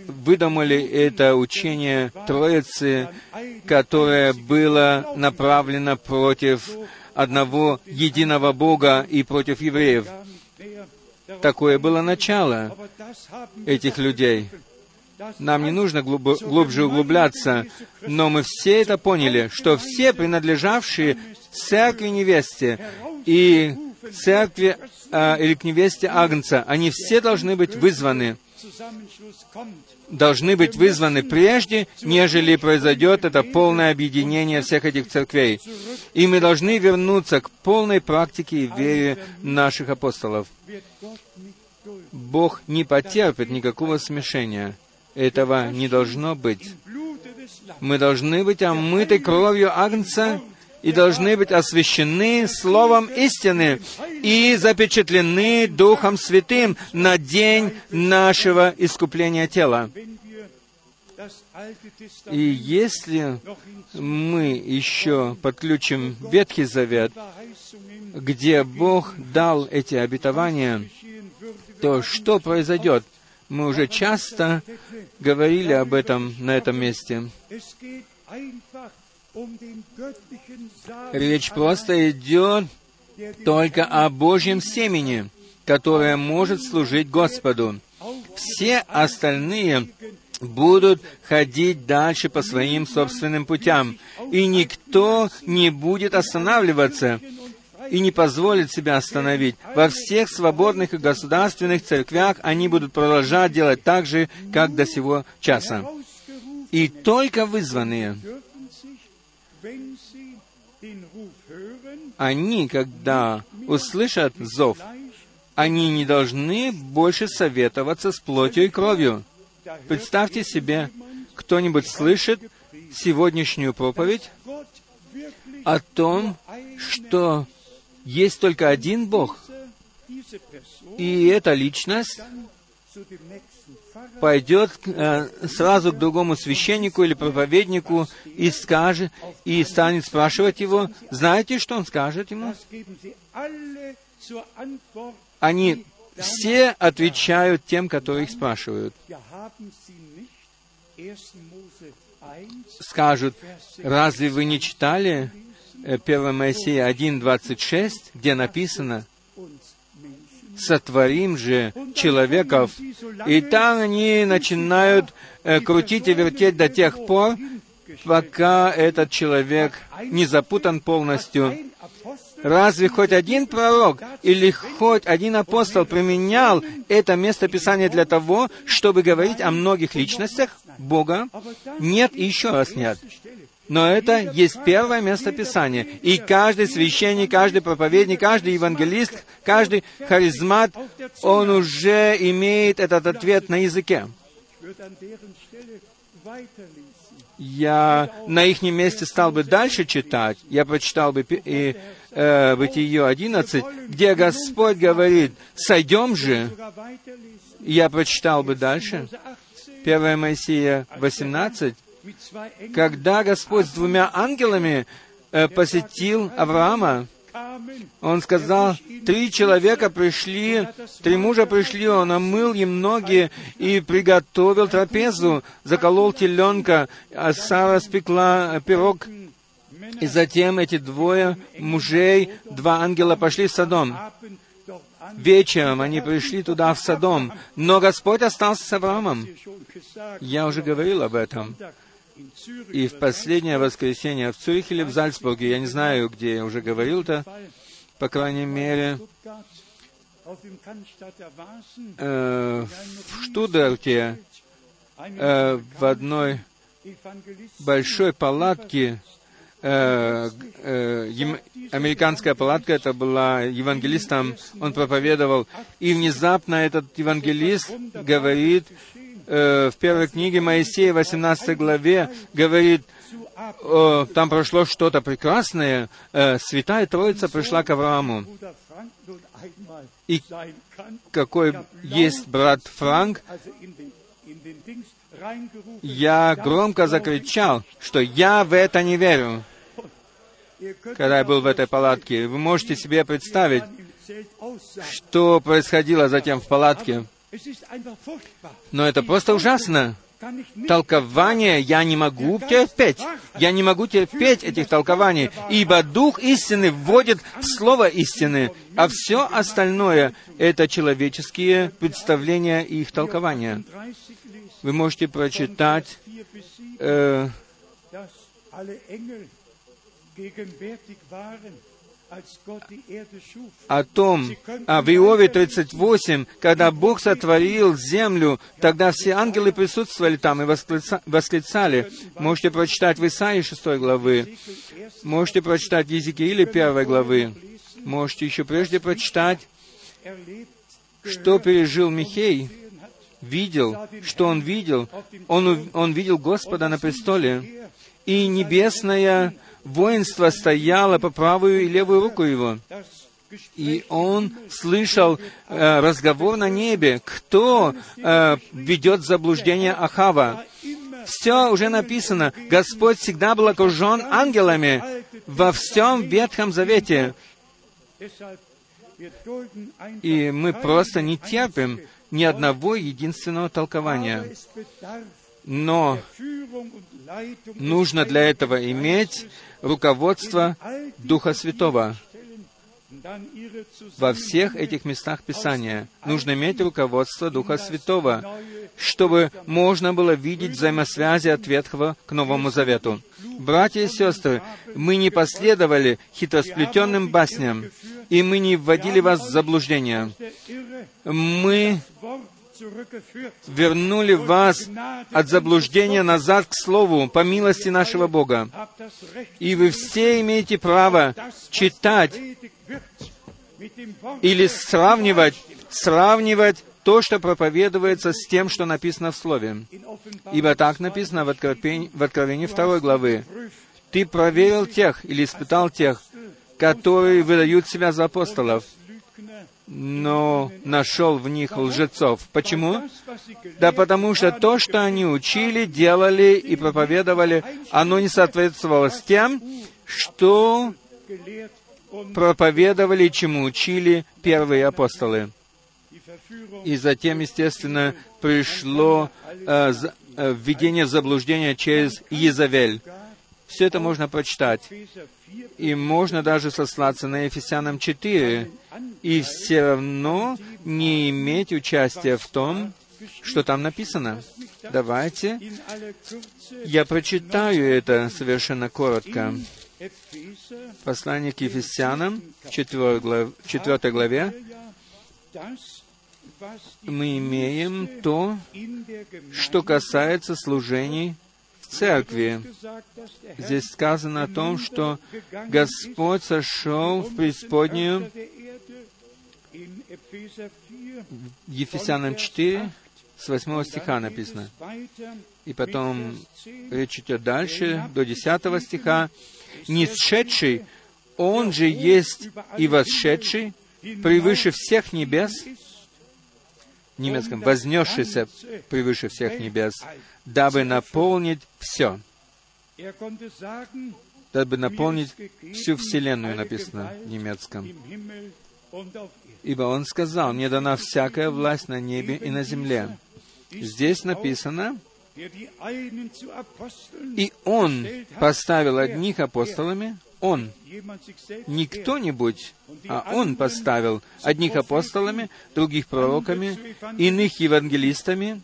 выдумали это учение Троицы, которое было направлено против одного единого Бога и против евреев. Такое было начало этих людей. Нам не нужно глубо- глубже углубляться, но мы все это поняли, что все принадлежавшие церкви невесте и церкви а, или к невесте Агнца, они все должны быть вызваны должны быть вызваны прежде, нежели произойдет это полное объединение всех этих церквей. И мы должны вернуться к полной практике и вере наших апостолов. Бог не потерпит никакого смешения. Этого не должно быть. Мы должны быть омыты кровью Агнца и должны быть освящены Словом истины и запечатлены Духом Святым на день нашего искупления тела. И если мы еще подключим Ветхий Завет, где Бог дал эти обетования, то что произойдет? Мы уже часто говорили об этом на этом месте. Речь просто идет только о Божьем семени, которое может служить Господу. Все остальные будут ходить дальше по своим собственным путям, и никто не будет останавливаться и не позволит себя остановить. Во всех свободных и государственных церквях они будут продолжать делать так же, как до сего часа. И только вызванные, они, когда услышат зов, они не должны больше советоваться с плотью и кровью. Представьте себе, кто-нибудь слышит сегодняшнюю проповедь о том, что есть только один Бог, и эта личность пойдет э, сразу к другому священнику или проповеднику и скажет, и станет спрашивать его, знаете, что он скажет ему? Они все отвечают тем, которые их спрашивают. Скажут, разве вы не читали э, 1 Моисея 1.26, где написано, «Сотворим же человеков». И там они начинают э, крутить и вертеть до тех пор, пока этот человек не запутан полностью. Разве хоть один пророк или хоть один апостол применял это местописание для того, чтобы говорить о многих личностях Бога? Нет и еще раз нет. Но это есть первое место Писания. И каждый священник, каждый проповедник, каждый евангелист, каждый харизмат, он уже имеет этот ответ на языке. Я на их месте стал бы дальше читать. Я прочитал бы и, э, Бытие 11, где Господь говорит, «Сойдем же». Я прочитал бы дальше. 1 Моисея 18, когда Господь с двумя ангелами э, посетил Авраама, он сказал, три человека пришли, три мужа пришли, он омыл им ноги и приготовил трапезу, заколол теленка, а Сара спекла пирог. И затем эти двое мужей, два ангела пошли в Содом. Вечером они пришли туда, в Содом, но Господь остался с Авраамом. Я уже говорил об этом. И в последнее воскресенье в Цюрихе или в Зальцбурге, я не знаю, где я уже говорил это, по крайней мере, э, в Штутгарте э, в одной большой палатке э, э, американская палатка, это была евангелистом, он проповедовал, и внезапно этот евангелист говорит, э, в первой книге Моисея, 18 главе, говорит, э, там прошло что-то прекрасное, э, Святая Троица пришла к Аврааму. И какой есть брат Франк, я громко закричал, что я в это не верю, когда я был в этой палатке. Вы можете себе представить, что происходило затем в палатке. Но это просто ужасно. Толкование я не могу терпеть. Я не могу терпеть этих толкований, ибо Дух истины вводит в Слово истины, а все остальное — это человеческие представления и их толкования. Вы можете прочитать э, о том, а в Иове 38, когда Бог сотворил землю, тогда все ангелы присутствовали там и восклицали. Можете прочитать в Исаии 6 главы, можете прочитать в Езекииле 1 главы, можете еще прежде прочитать, что пережил Михей, видел, что он видел. Он, он видел Господа на престоле, и небесная воинство стояло по правую и левую руку его. И он слышал э, разговор на небе, кто э, ведет заблуждение Ахава. Все уже написано. Господь всегда был окружен ангелами во всем Ветхом Завете. И мы просто не терпим ни одного единственного толкования. Но нужно для этого иметь руководство Духа Святого. Во всех этих местах Писания нужно иметь руководство Духа Святого, чтобы можно было видеть взаимосвязи от Ветхого к Новому Завету. Братья и сестры, мы не последовали хитросплетенным басням, и мы не вводили вас в заблуждение. Мы вернули вас от заблуждения назад к Слову по милости нашего Бога. И вы все имеете право читать или сравнивать, сравнивать то, что проповедуется с тем, что написано в Слове. Ибо так написано в Откровении, в Откровении 2 главы. «Ты проверил тех или испытал тех, которые выдают себя за апостолов, но нашел в них лжецов. Почему? Да потому что то, что они учили, делали и проповедовали, оно не соответствовало с тем, что проповедовали, чему учили первые апостолы. И затем, естественно, пришло э, э, введение в заблуждение через Езавель. Все это можно прочитать. И можно даже сослаться на Ефесянам 4, и все равно не иметь участия в том, что там написано. Давайте я прочитаю это совершенно коротко. Послание к Ефесянам, 4 главе, 4 главе, мы имеем то, что касается служений церкви. Здесь сказано о том, что Господь сошел в преисподнюю Ефесянам 4, с 8 стиха написано. И потом речь идет дальше, до 10 стиха. «Не сшедший, Он же есть и восшедший, превыше всех небес, немецком, вознесшийся превыше всех небес, дабы наполнить все. Дабы наполнить всю Вселенную, написано в немецком. Ибо Он сказал, «Мне дана всякая власть на небе и на земле». Здесь написано, «И Он поставил одних апостолами, Он, не кто-нибудь, а Он поставил одних апостолами, других пророками, иных евангелистами,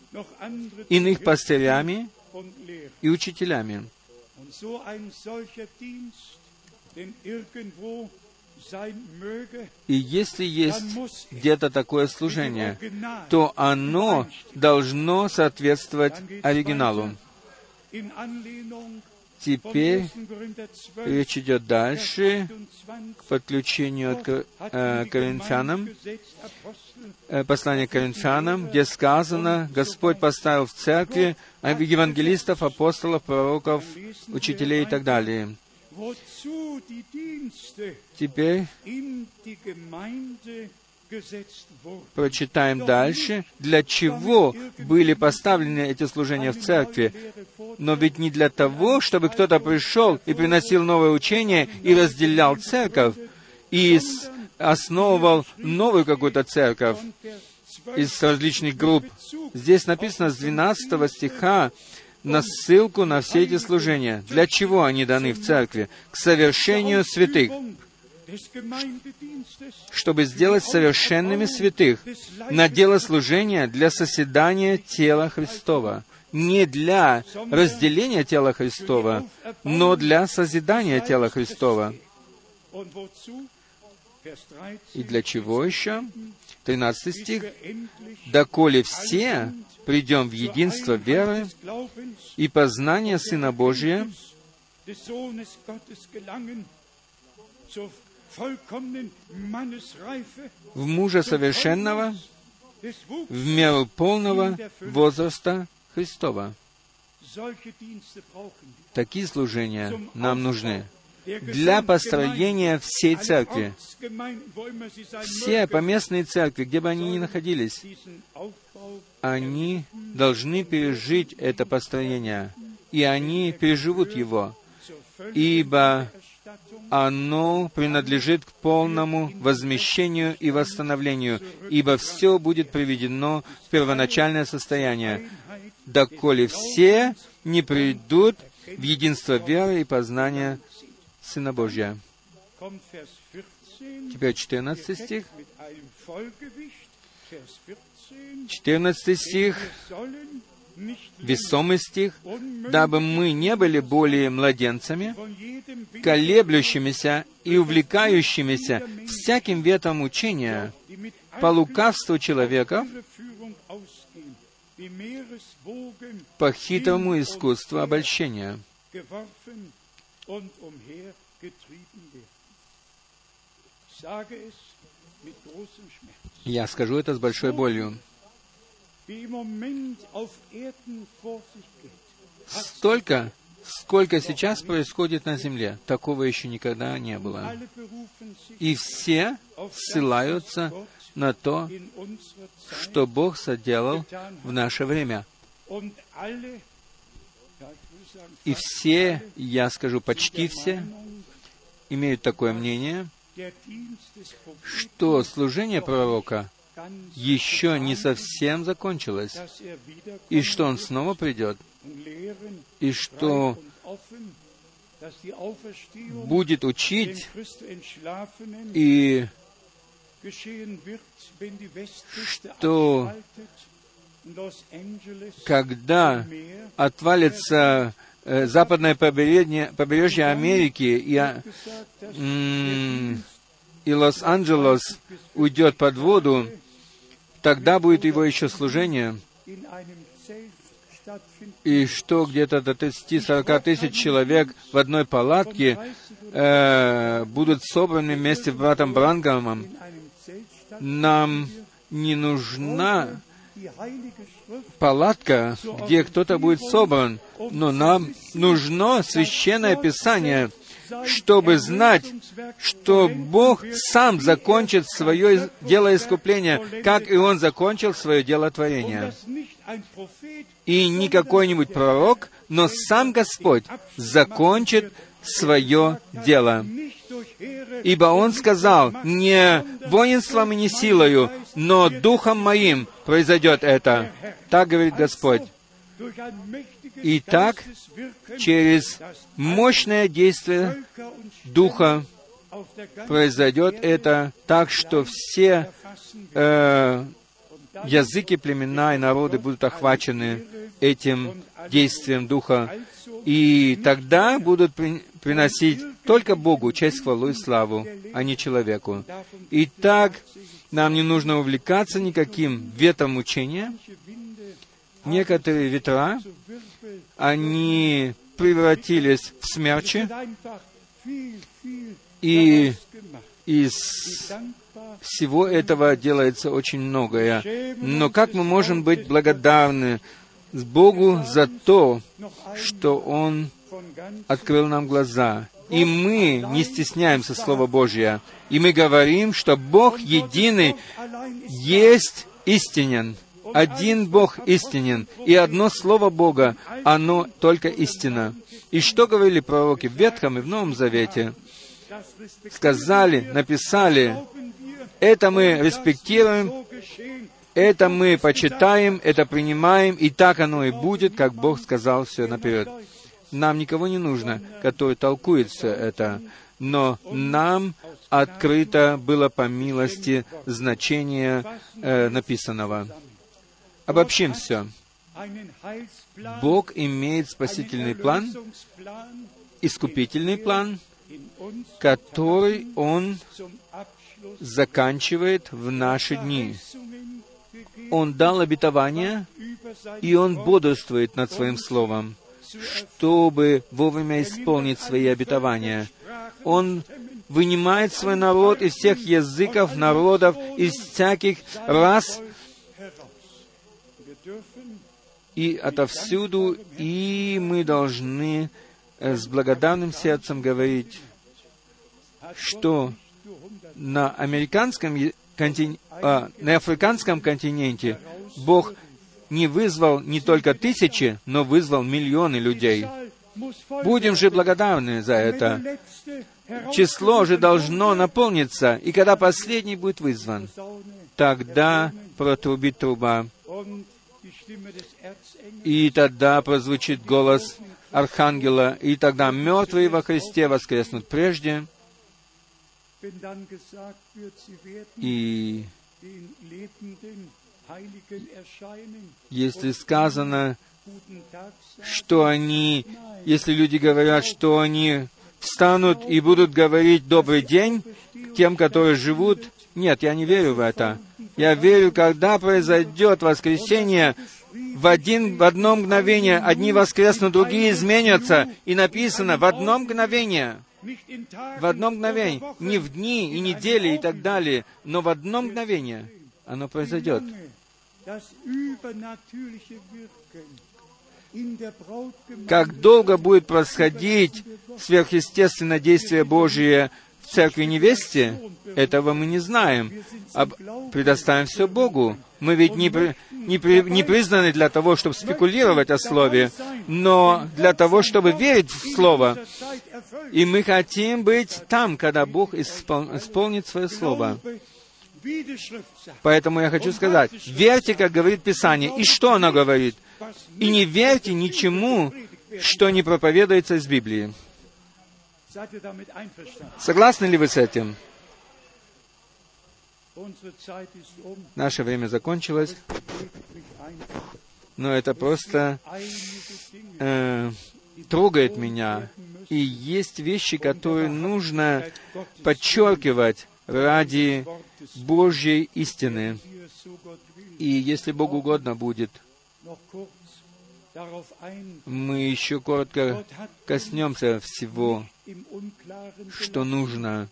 иных пастырями и учителями. И если есть где-то такое служение, то оно должно соответствовать оригиналу. Теперь 1. Korinther 12, речь идет дальше 28. к подключению hat э, Коринфянам, э, послание к Коринфянам, где сказано, Господь поставил в церкви евангелистов, апостолов, пророков, учителей и так далее. Теперь прочитаем дальше, для чего были поставлены эти служения в церкви. Но ведь не для того, чтобы кто-то пришел и приносил новое учение и разделял церковь, и основывал новую какую-то церковь из различных групп. Здесь написано с 12 стиха на ссылку на все эти служения. Для чего они даны в церкви? К совершению святых, чтобы сделать совершенными святых на дело служения для соседания тела Христова. Не для разделения тела Христова, но для созидания тела Христова. И для чего еще? 13 стих. «Доколе все придем в единство веры и познание Сына Божия, в мужа совершенного, в меру полного возраста Христова». Такие служения нам нужны для построения всей церкви. Все поместные церкви, где бы они ни находились, они должны пережить это построение, и они переживут его, ибо оно принадлежит к полному возмещению и восстановлению, ибо все будет приведено в первоначальное состояние, доколе все не придут в единство веры и познания Сына Божия. kommt Vers 14, Теперь 14 стих. mit einem Vollgewicht, Vers 14, 14 стих, весомый стих, дабы мы не были более младенцами, колеблющимися и увлекающимися всяким ветром учения по лукавству человека, по хитрому искусству обольщения. Я скажу это с большой болью. Столько, сколько сейчас происходит на земле, такого еще никогда не было. И все ссылаются на то, что Бог соделал в наше время. И все, я скажу, почти все, имеют такое мнение, что служение пророка еще не совсем закончилось, er и что он снова придет, и что будет учить и что когда отвалится э, западное побережье, побережье Америки и, а, м, и Лос-Анджелес уйдет под воду, тогда будет его еще служение, и что где-то до 30-40 тысяч человек в одной палатке э, будут собраны вместе с братом Брангамом. Нам не нужна палатка, где кто-то будет собран, но нам нужно священное Писание, чтобы знать, что Бог сам закончит свое дело искупления, как и Он закончил свое дело творения. И не какой-нибудь пророк, но сам Господь закончит свое дело. Ибо Он сказал, не воинством и не силою, но Духом Моим произойдет это. Так говорит Господь. Итак, Geisteswirken, через мощное действие Духа произойдет это так, что все э, языки, племена и народы будут охвачены этим действием Духа. И тогда будут при- приносить только Богу честь, хвалу и славу, а не человеку. Итак, нам не нужно увлекаться никаким ветром учения. Некоторые ветра, они превратились в смерчи, и из всего этого делается очень многое. Но как мы можем быть благодарны Богу за то, что Он открыл нам глаза. И мы не стесняемся Слова Божьего. И мы говорим, что Бог единый есть истинен. Один Бог истинен. И одно Слово Бога, оно только истина. И что говорили пророки в Ветхом и в Новом Завете? Сказали, написали, это мы респектируем, это мы почитаем, это принимаем, и так оно и будет, как Бог сказал все наперед. Нам никого не нужно, который толкует все это, но нам открыто было по милости значение э, написанного. Обобщим все. Бог имеет спасительный план, искупительный план, который Он заканчивает в наши дни. Он дал обетование, и Он бодрствует над Своим Словом, чтобы вовремя исполнить свои обетования. Он вынимает свой народ из всех языков, народов, из всяких рас, и отовсюду, и мы должны э, с благодарным сердцем говорить, что на американском контин... а, на африканском континенте Бог не вызвал не только тысячи, но вызвал миллионы людей. Будем же благодарны за это. Число же должно наполниться, и когда последний будет вызван, тогда протрубит труба, и тогда прозвучит голос Архангела, и тогда мертвые во Христе воскреснут прежде, и если сказано, что они, если люди говорят, что они встанут и будут говорить «добрый день» тем, которые живут, нет, я не верю в это. Я верю, когда произойдет воскресение, в, один, в одно мгновение одни воскреснут, другие изменятся, и написано «в одно мгновение» в одно мгновение, не в дни и недели и так далее, но в одно мгновение оно произойдет. Как долго будет происходить сверхъестественное действие Божие церкви невесте, этого мы не знаем. Об... Предоставим все Богу. Мы ведь не, при... не, при... не признаны для того, чтобы спекулировать о Слове, но для того, чтобы верить в Слово. И мы хотим быть там, когда Бог испол... исполнит свое Слово. Поэтому я хочу сказать, верьте, как говорит Писание. И что оно говорит? И не верьте ничему, что не проповедуется из Библии. Согласны ли вы с этим? Наше время закончилось, но это просто э, трогает меня. И есть вещи, которые нужно подчеркивать ради Божьей истины. И если Богу угодно будет, мы еще коротко коснемся всего, что нужно.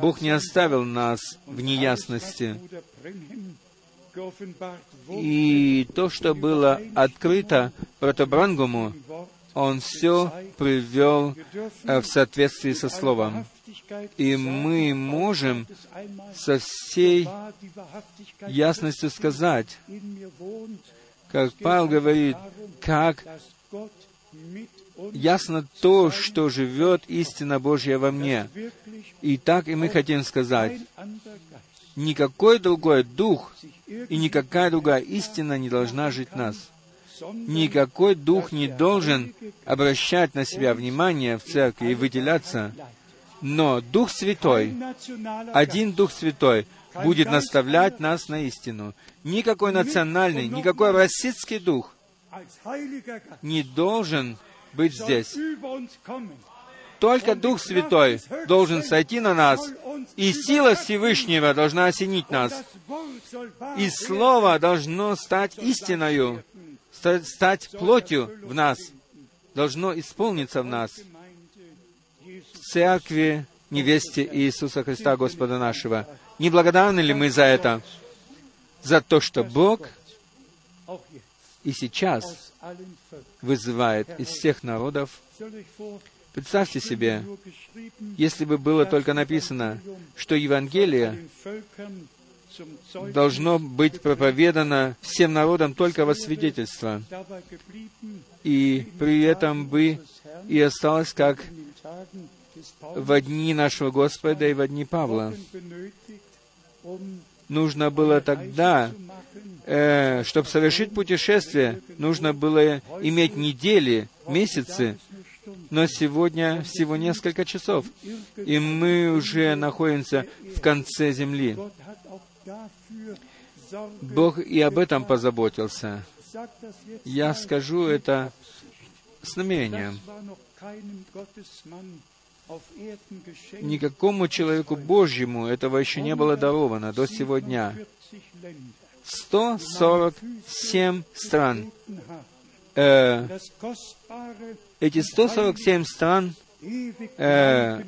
Бог не оставил нас в неясности. И то, что было открыто протобрангуму, он все привел в соответствии со Словом. И мы можем со всей ясностью сказать, как Павел говорит, как ясно то, что живет истина Божья во мне. И так и мы хотим сказать, никакой другой дух и никакая другая истина не должна жить в нас. Никакой дух не должен обращать на себя внимание в церкви и выделяться, но Дух Святой, один Дух Святой, будет наставлять нас на истину. Никакой национальный, никакой российский дух не должен быть здесь. только Дух Святой должен сойти на нас, и сила Всевышнего должна осенить нас. И Слово должно стать истиною, стать плотью в нас, должно исполниться в нас. В церкви невесте Иисуса Христа, Господа нашего. Не благодарны ли мы за это? За то, что Бог и сейчас вызывает из всех народов. Представьте себе, если бы было только написано, что Евангелие должно быть проповедано всем народам только во свидетельство, и при этом бы и осталось как в дни нашего Господа и в дни Павла. Нужно было тогда, э, чтобы совершить путешествие, нужно было иметь недели, месяцы, но сегодня всего несколько часов, и мы уже находимся в конце земли. Бог и об этом позаботился. Я скажу это с намерением. Никакому человеку Божьему этого еще не было даровано до сегодня. 147 стран. Э, эти 147 стран э,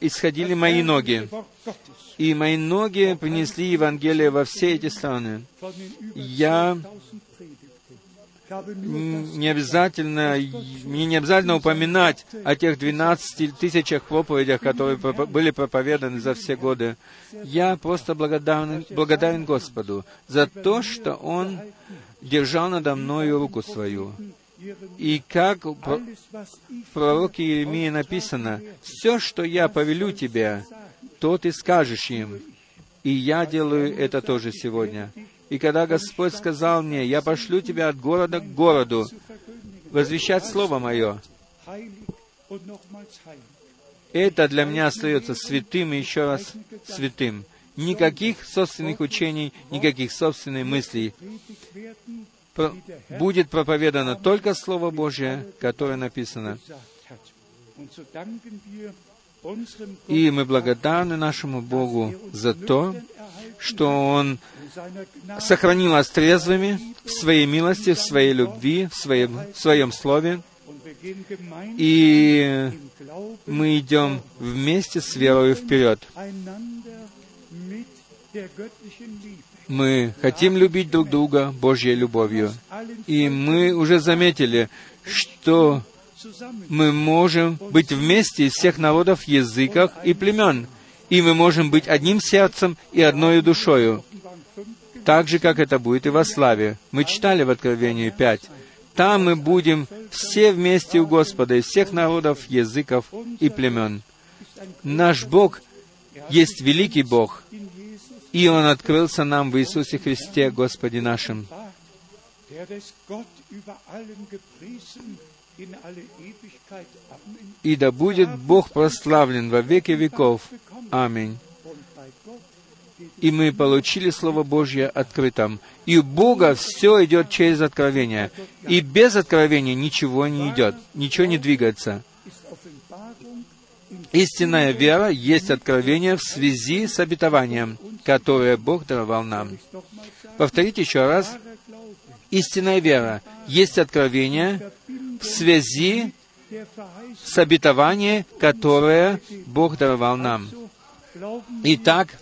исходили мои ноги. И мои ноги принесли Евангелие во все эти страны. Я не обязательно, мне не обязательно упоминать о тех 12 тысячах проповедях, которые были проповеданы за все годы. Я просто благодарен, благодарен Господу за то, что Он держал надо мною руку свою. И как в пророке Иеремии написано, «Все, что я повелю тебе, то ты скажешь им». И я делаю это тоже сегодня. И когда Господь сказал мне, «Я пошлю тебя от города к городу, возвещать Слово Мое», это для меня остается святым и еще раз святым. Никаких собственных учений, никаких собственных мыслей. Про... Будет проповедано только Слово Божье, которое написано. И мы благодарны нашему Богу за то, что Он сохранил нас трезвыми в Своей милости, в Своей любви, в Своем, в своем Слове. И мы идем вместе с верой вперед. Мы хотим любить друг друга Божьей любовью. И мы уже заметили, что мы можем быть вместе из всех народов, языков и племен. И мы можем быть одним сердцем и одной душою. Так же, как это будет и во славе. Мы читали в Откровении 5. Там мы будем все вместе у Господа из всех народов, языков и племен. Наш Бог есть великий Бог, и Он открылся нам в Иисусе Христе, Господе нашим. И да будет Бог прославлен во веки веков. Аминь. И мы получили Слово Божье открытым. И у Бога все идет через откровение. И без откровения ничего не идет, ничего не двигается. Истинная вера есть откровение в связи с обетованием, которое Бог даровал нам. Повторите еще раз. Истинная вера есть откровение в связи с обетованием, которое Бог даровал нам. Итак,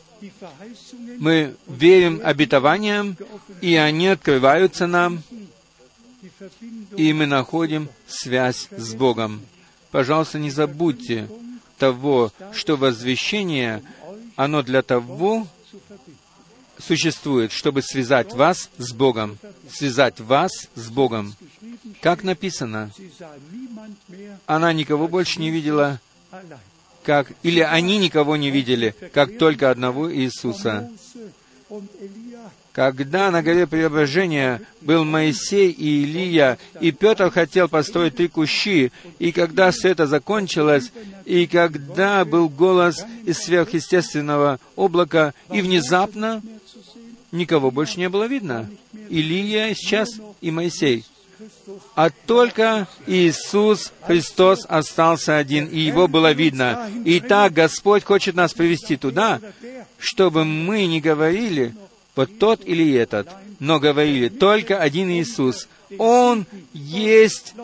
мы верим обетованиям, и они открываются нам, и мы находим связь с Богом. Пожалуйста, не забудьте того, что возвещение, оно для того существует, чтобы связать вас с Богом, связать вас с Богом. Как написано, она никого больше не видела, как, или они никого не видели, как только одного Иисуса. Когда на горе преображения был Моисей и Илия, и Петр хотел построить три кущи, и когда все это закончилось, и когда был голос из сверхъестественного облака, и внезапно никого больше не было видно. Илия сейчас и Моисей. а только Иисус Христос остался один, и Его было видно. Итак, Господь хочет нас привести туда, чтобы мы не говорили вот тот или этот, но говорили только один Иисус. Он есть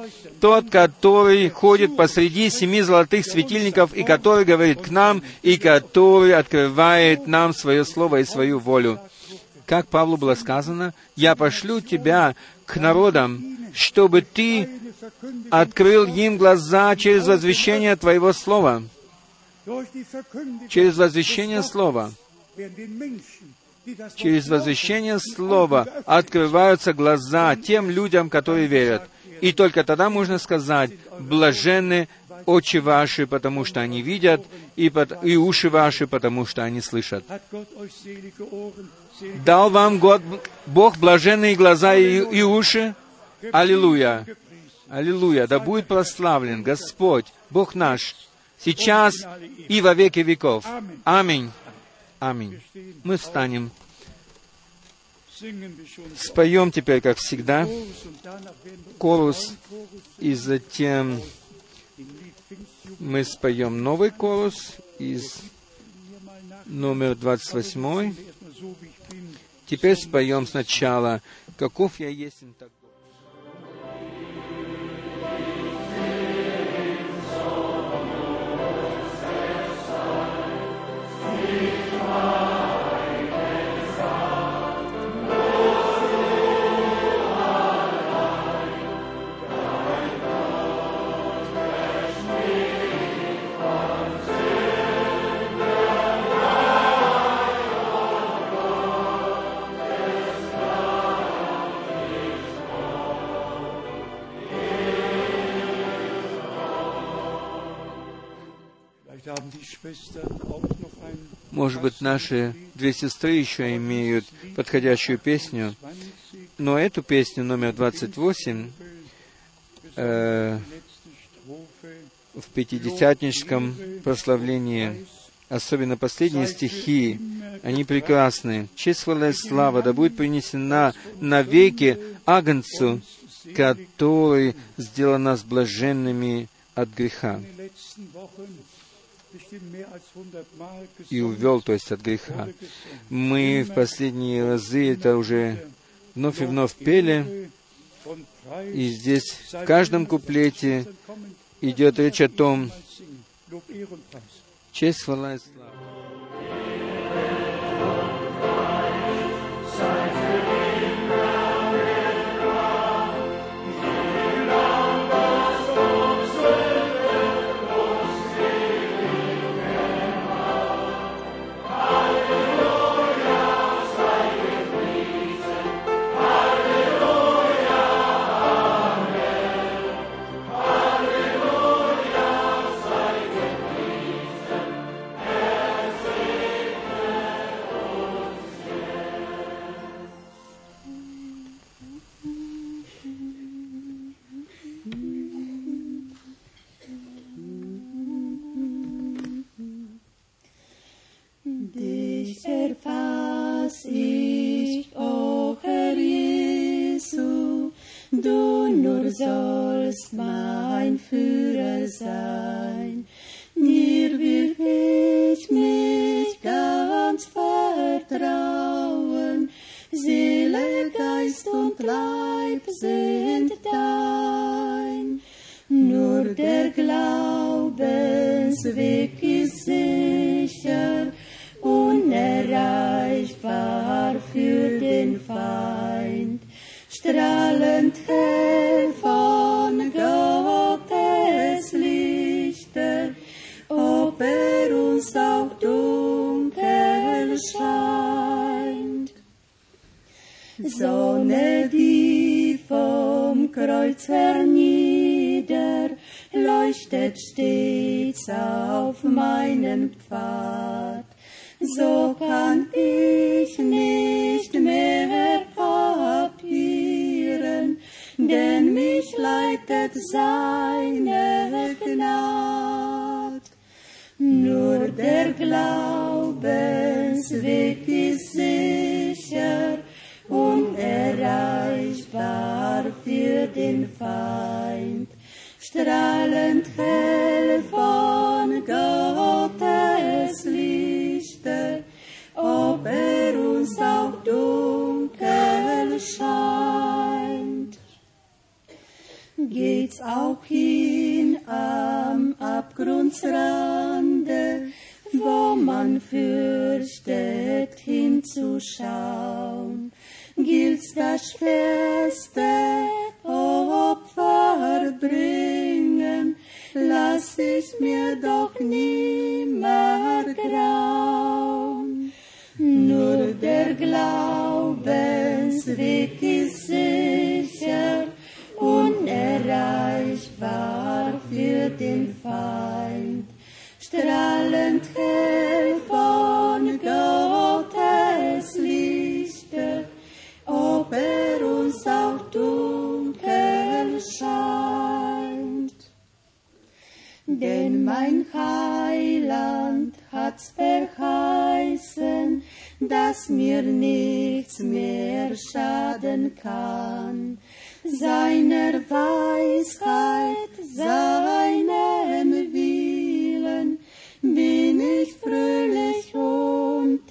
тот, который ходит посреди семи золотых светильников и который говорит к нам, и который открывает нам свое слово и свою волю. Как Павлу было сказано, «Я пошлю тебя к народам, чтобы ты открыл им глаза через возвещение Твоего Слова». Через возвещение Слова через возвещение Слова открываются глаза тем людям, которые верят. И только тогда можно сказать, блаженны очи ваши, потому что они видят, и, под, и уши ваши, потому что они слышат. Дал вам Год, Бог блаженные глаза и, и уши? Аллилуйя! Аллилуйя! Да будет прославлен Господь, Бог наш, сейчас и во веки веков. Аминь. Аминь. Мы встанем. Споем теперь, как всегда, колус, и затем мы споем новый колус из номер 28. Теперь споем сначала «Каков я есть так Может быть, наши две сестры еще имеют подходящую песню, но эту песню номер 28 э, в пятидесятническом прославлении, особенно последние стихи, они прекрасны. И слава да будет принесена навеки Агнцу, который сделал нас блаженными от греха и увел, то есть от греха. Мы в последние разы это уже вновь и вновь пели, и здесь в каждом куплете идет речь о том, честь, хвала и слава. Dich erfass ich, O Herr Jesu, du nur sollst mein Führer sein. Mir will ich mich ganz vertrauen, Seele, Geist und Leib sind dein. Nur der Glaubensweg Sonne, die vom Kreuz hernieder leuchtet stets auf meinem Pfad. So kann ich nicht mehr papieren, denn mich leitet seine Gnade. Nur der Glaubensweg ist sicher. Den Feind. Strahlend hell von Gottes Lichte, ob er uns auch dunkel scheint. Geht's auch hin am Abgrundsrande, wo man fürchtet hinzuschauen, gilt's das schwerste Opfer bringen, lass ich mir doch nimmer grauen. Nur der Glaubensweg ist sicher, unerreichbar für den Feind. Strahlend hell Denn mein Heiland hat's verheißen, dass mir nichts mehr schaden kann. Seiner Weisheit, seinem Willen bin ich fröhlich untertan.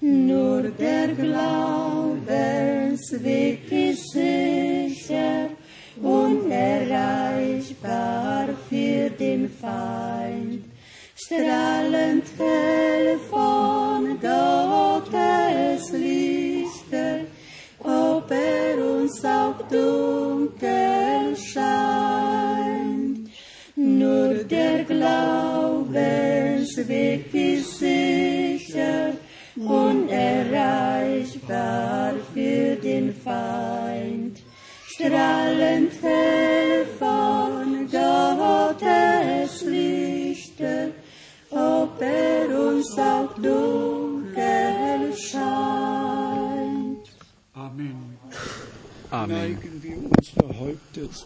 Nur der Glaubensweg ist Feind. strahlen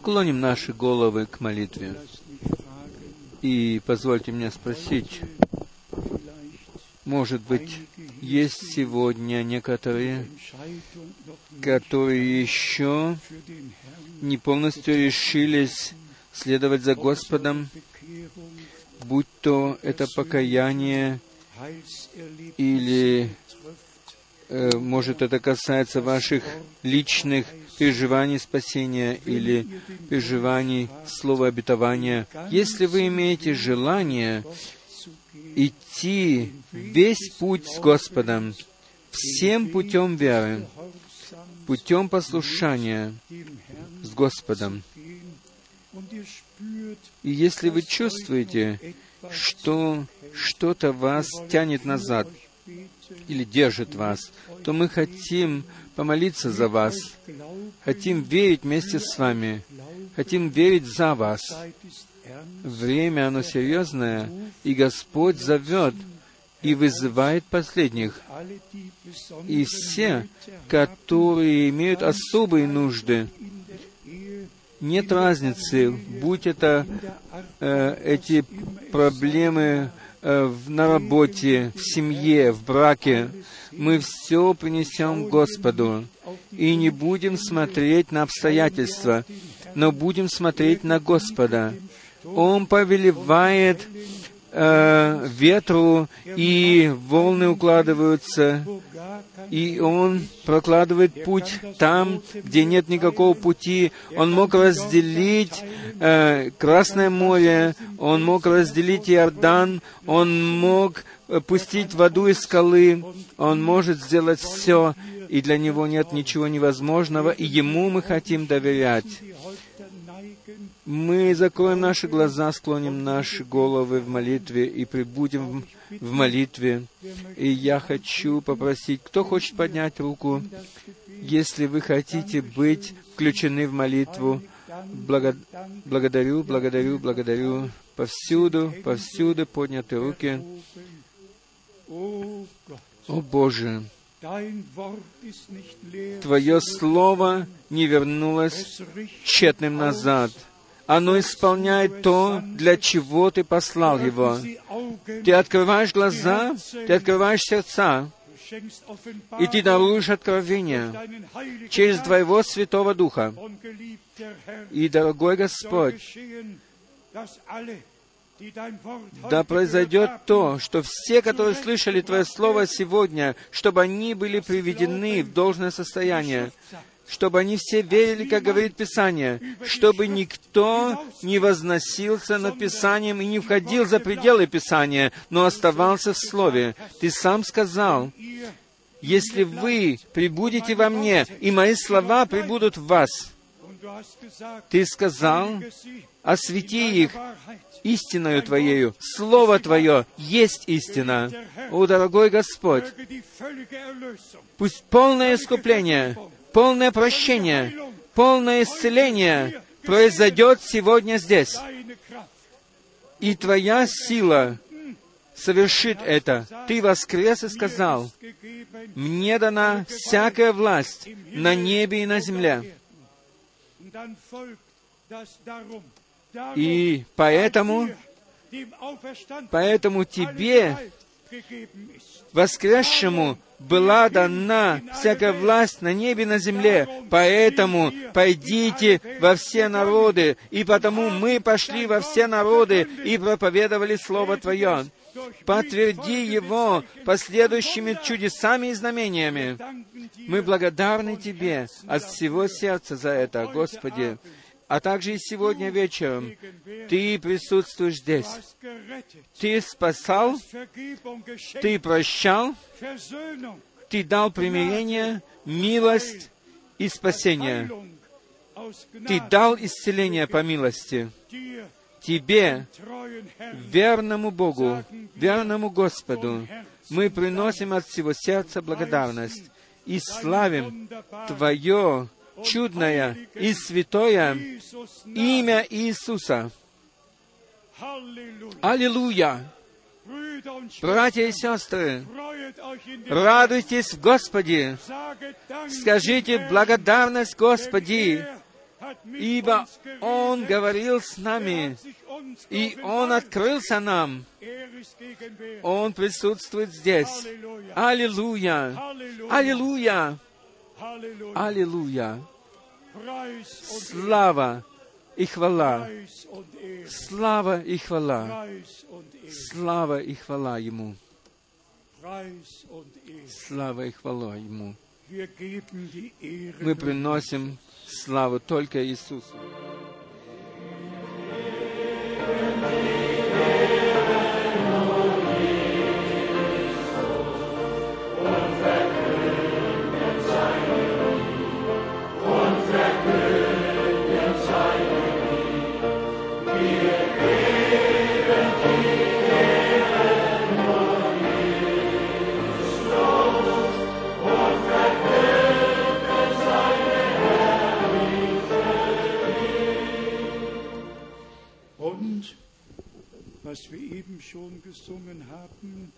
Склоним наши головы к молитве. И позвольте мне спросить, может быть, есть сегодня некоторые, которые еще не полностью решились следовать за Господом, будь то это покаяние или, э, может, это касается ваших личных переживаний спасения или переживаний слова обетования. Если вы имеете желание идти весь путь с Господом, всем путем веры, путем послушания с Господом. И если вы чувствуете, что что-то вас тянет назад или держит вас, то мы хотим помолиться за вас, хотим верить вместе с вами, хотим верить за вас. Время, оно серьезное, и Господь зовет и вызывает последних. И все, которые имеют особые нужды, нет разницы, будь это э, эти проблемы на работе, в семье, в браке, мы все принесем Господу и не будем смотреть на обстоятельства, но будем смотреть на Господа. Он повелевает э, ветру, и волны укладываются, и Он прокладывает путь там, где нет никакого пути. Он мог разделить э, Красное море, Он мог разделить Иордан, Он мог э, пустить воду из скалы, Он может сделать все, и для Него нет ничего невозможного, и Ему мы хотим доверять. Мы закроем наши глаза, склоним наши головы в молитве и прибудем в- молитве. И я хочу попросить, кто хочет поднять руку, если вы хотите быть включены в молитву, Благо- Благодарю, благодарю, благодарю. Повсюду, повсюду подняты руки. О Боже, Твое Слово не вернулось тщетным назад. Оно исполняет то, для чего Ты послал его. Ты открываешь глаза, ты открываешь сердца, и Ты даруешь откровение через. Твоего Святого Духа. И, дорогой Господь, да произойдет то, что все, которые слышали Твое Слово сегодня, чтобы они были приведены в должное состояние, чтобы они все верили, как говорит Писание, чтобы никто не возносился над Писанием и не входил за пределы Писания, но оставался в Слове. Ты сам сказал, если вы прибудете во мне, и мои слова прибудут в вас, ты сказал, освети их истиною Твоею. Слово Твое есть истина. О, дорогой Господь, пусть полное искупление, полное прощение, полное исцеление произойдет сегодня здесь. И Твоя сила совершит это. Ты воскрес и сказал, «Мне дана всякая власть на небе и на земле». И поэтому, поэтому Тебе, воскресшему, была дана всякая власть на небе и на земле. Поэтому пойдите во все народы, и потому мы пошли во все народы и проповедовали Слово Твое. Подтверди его последующими чудесами и знамениями. Мы благодарны Тебе от всего сердца за это, Господи. А также и сегодня вечером Ты присутствуешь здесь. Ты спасал, Ты прощал, Ты дал примирение, милость и спасение. Ты дал исцеление по милости. Тебе, верному Богу, верному Господу, мы приносим от всего сердца благодарность и славим Твое чудное и святое имя Иисуса. Аллилуйя! Братья и сестры, радуйтесь в Господе, скажите благодарность Господи, ибо Он говорил с нами, и Он открылся нам. Он присутствует здесь. Аллилуйя! Аллилуйя! Аллилуйя! Слава и хвала! Слава и хвала! Слава и хвала Ему! Слава и хвала Ему! Мы приносим славу только Иисусу.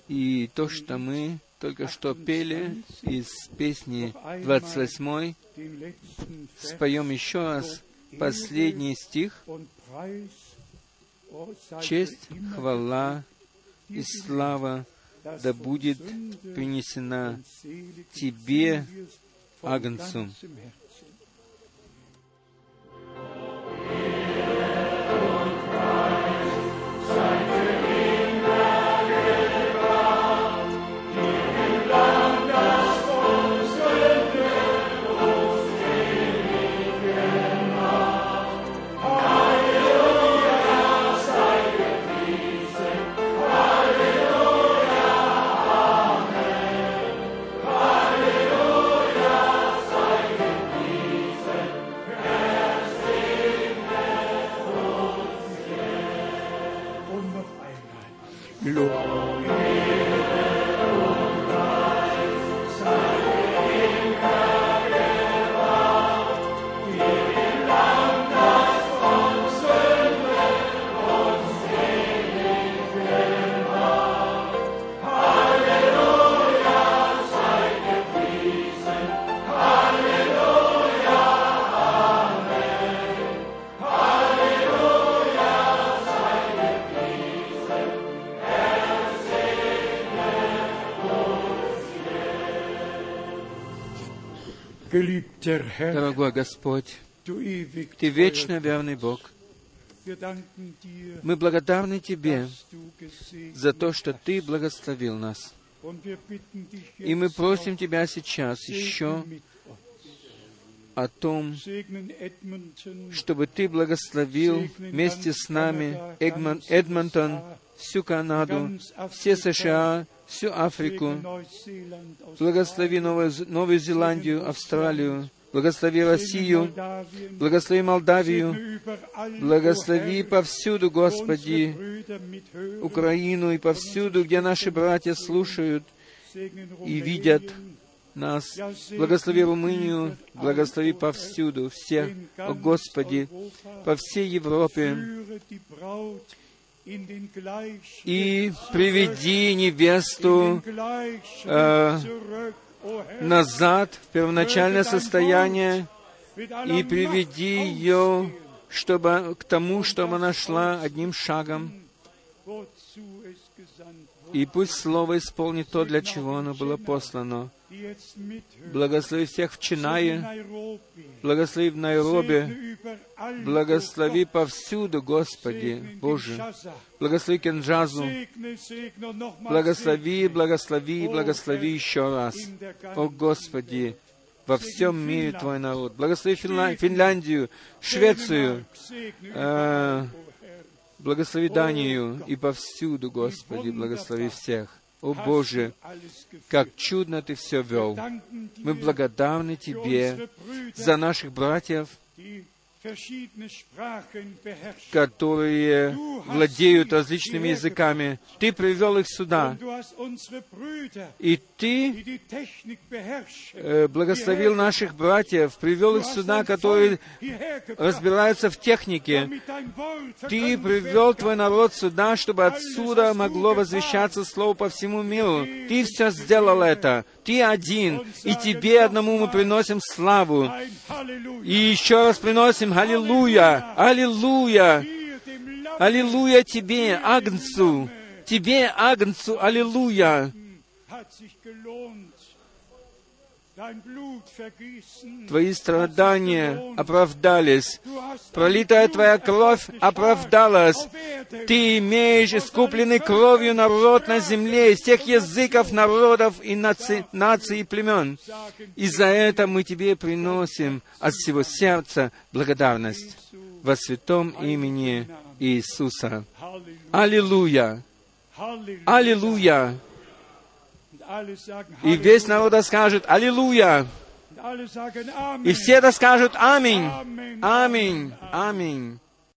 И то, что мы только что пели из песни 28, den letzten Vers споем еще раз последний стих. Честь, хвала и слава да будет принесена Тебе, Агнцу. Дорогой Господь, Ты вечно верный Бог. Мы благодарны Тебе за то, что Ты благословил нас. И мы просим Тебя сейчас еще о том, чтобы Ты благословил вместе с нами Эгмон- Эдмонтон, всю Канаду, все США, всю Африку, благослови Новую, Новую Зеландию, Австралию, благослови Россию, благослови Молдавию, благослови повсюду, Господи, Украину и повсюду, где наши братья слушают и видят нас. Благослови Румынию, благослови повсюду, всех, in о Господи, по всей Европе, и приведи невесту den Назад в первоначальное состояние и приведи ее чтобы, к тому, чтобы она шла одним шагом, и пусть Слово исполнит то, для чего оно было послано. Благослови всех в Чинае, благослови в überall, благослови повсюду, Господи, Боже. Благослови Кенджазу, благослови, благослови, благослови еще раз. О Господи, во всем мире Твой народ. Благослови Финла- Финляндию, Швецию, Herr. благослови Данию и повсюду, Господи, благослови всех. О Боже, как чудно Ты все вел. Мы благодарны Тебе за наших братьев, которые владеют различными языками. Ты привел их сюда, и Ты э, благословил наших братьев, привел их сюда, которые разбираются в технике. Ты привел Твой народ сюда, чтобы отсюда могло возвещаться Слово по всему миру. Ты все сделал это. Ты один. И Тебе одному мы приносим славу. И еще раз приносим Аллилуйя! Аллилуйя! Аллилуйя Тебе, Агнцу! Тебе, Агнцу, Аллилуйя! Твои страдания оправдались. Пролитая Твоя кровь оправдалась. Ты имеешь искупленный кровью народ на земле из всех языков, народов и наций, наций и племен. И за это мы Тебе приносим от всего сердца благодарность во святом имени Иисуса. Аллилуйя! Аллилуйя! И весь народ скажет «Аллилуйя!» И все скажут «Аминь! Аминь! Аминь!»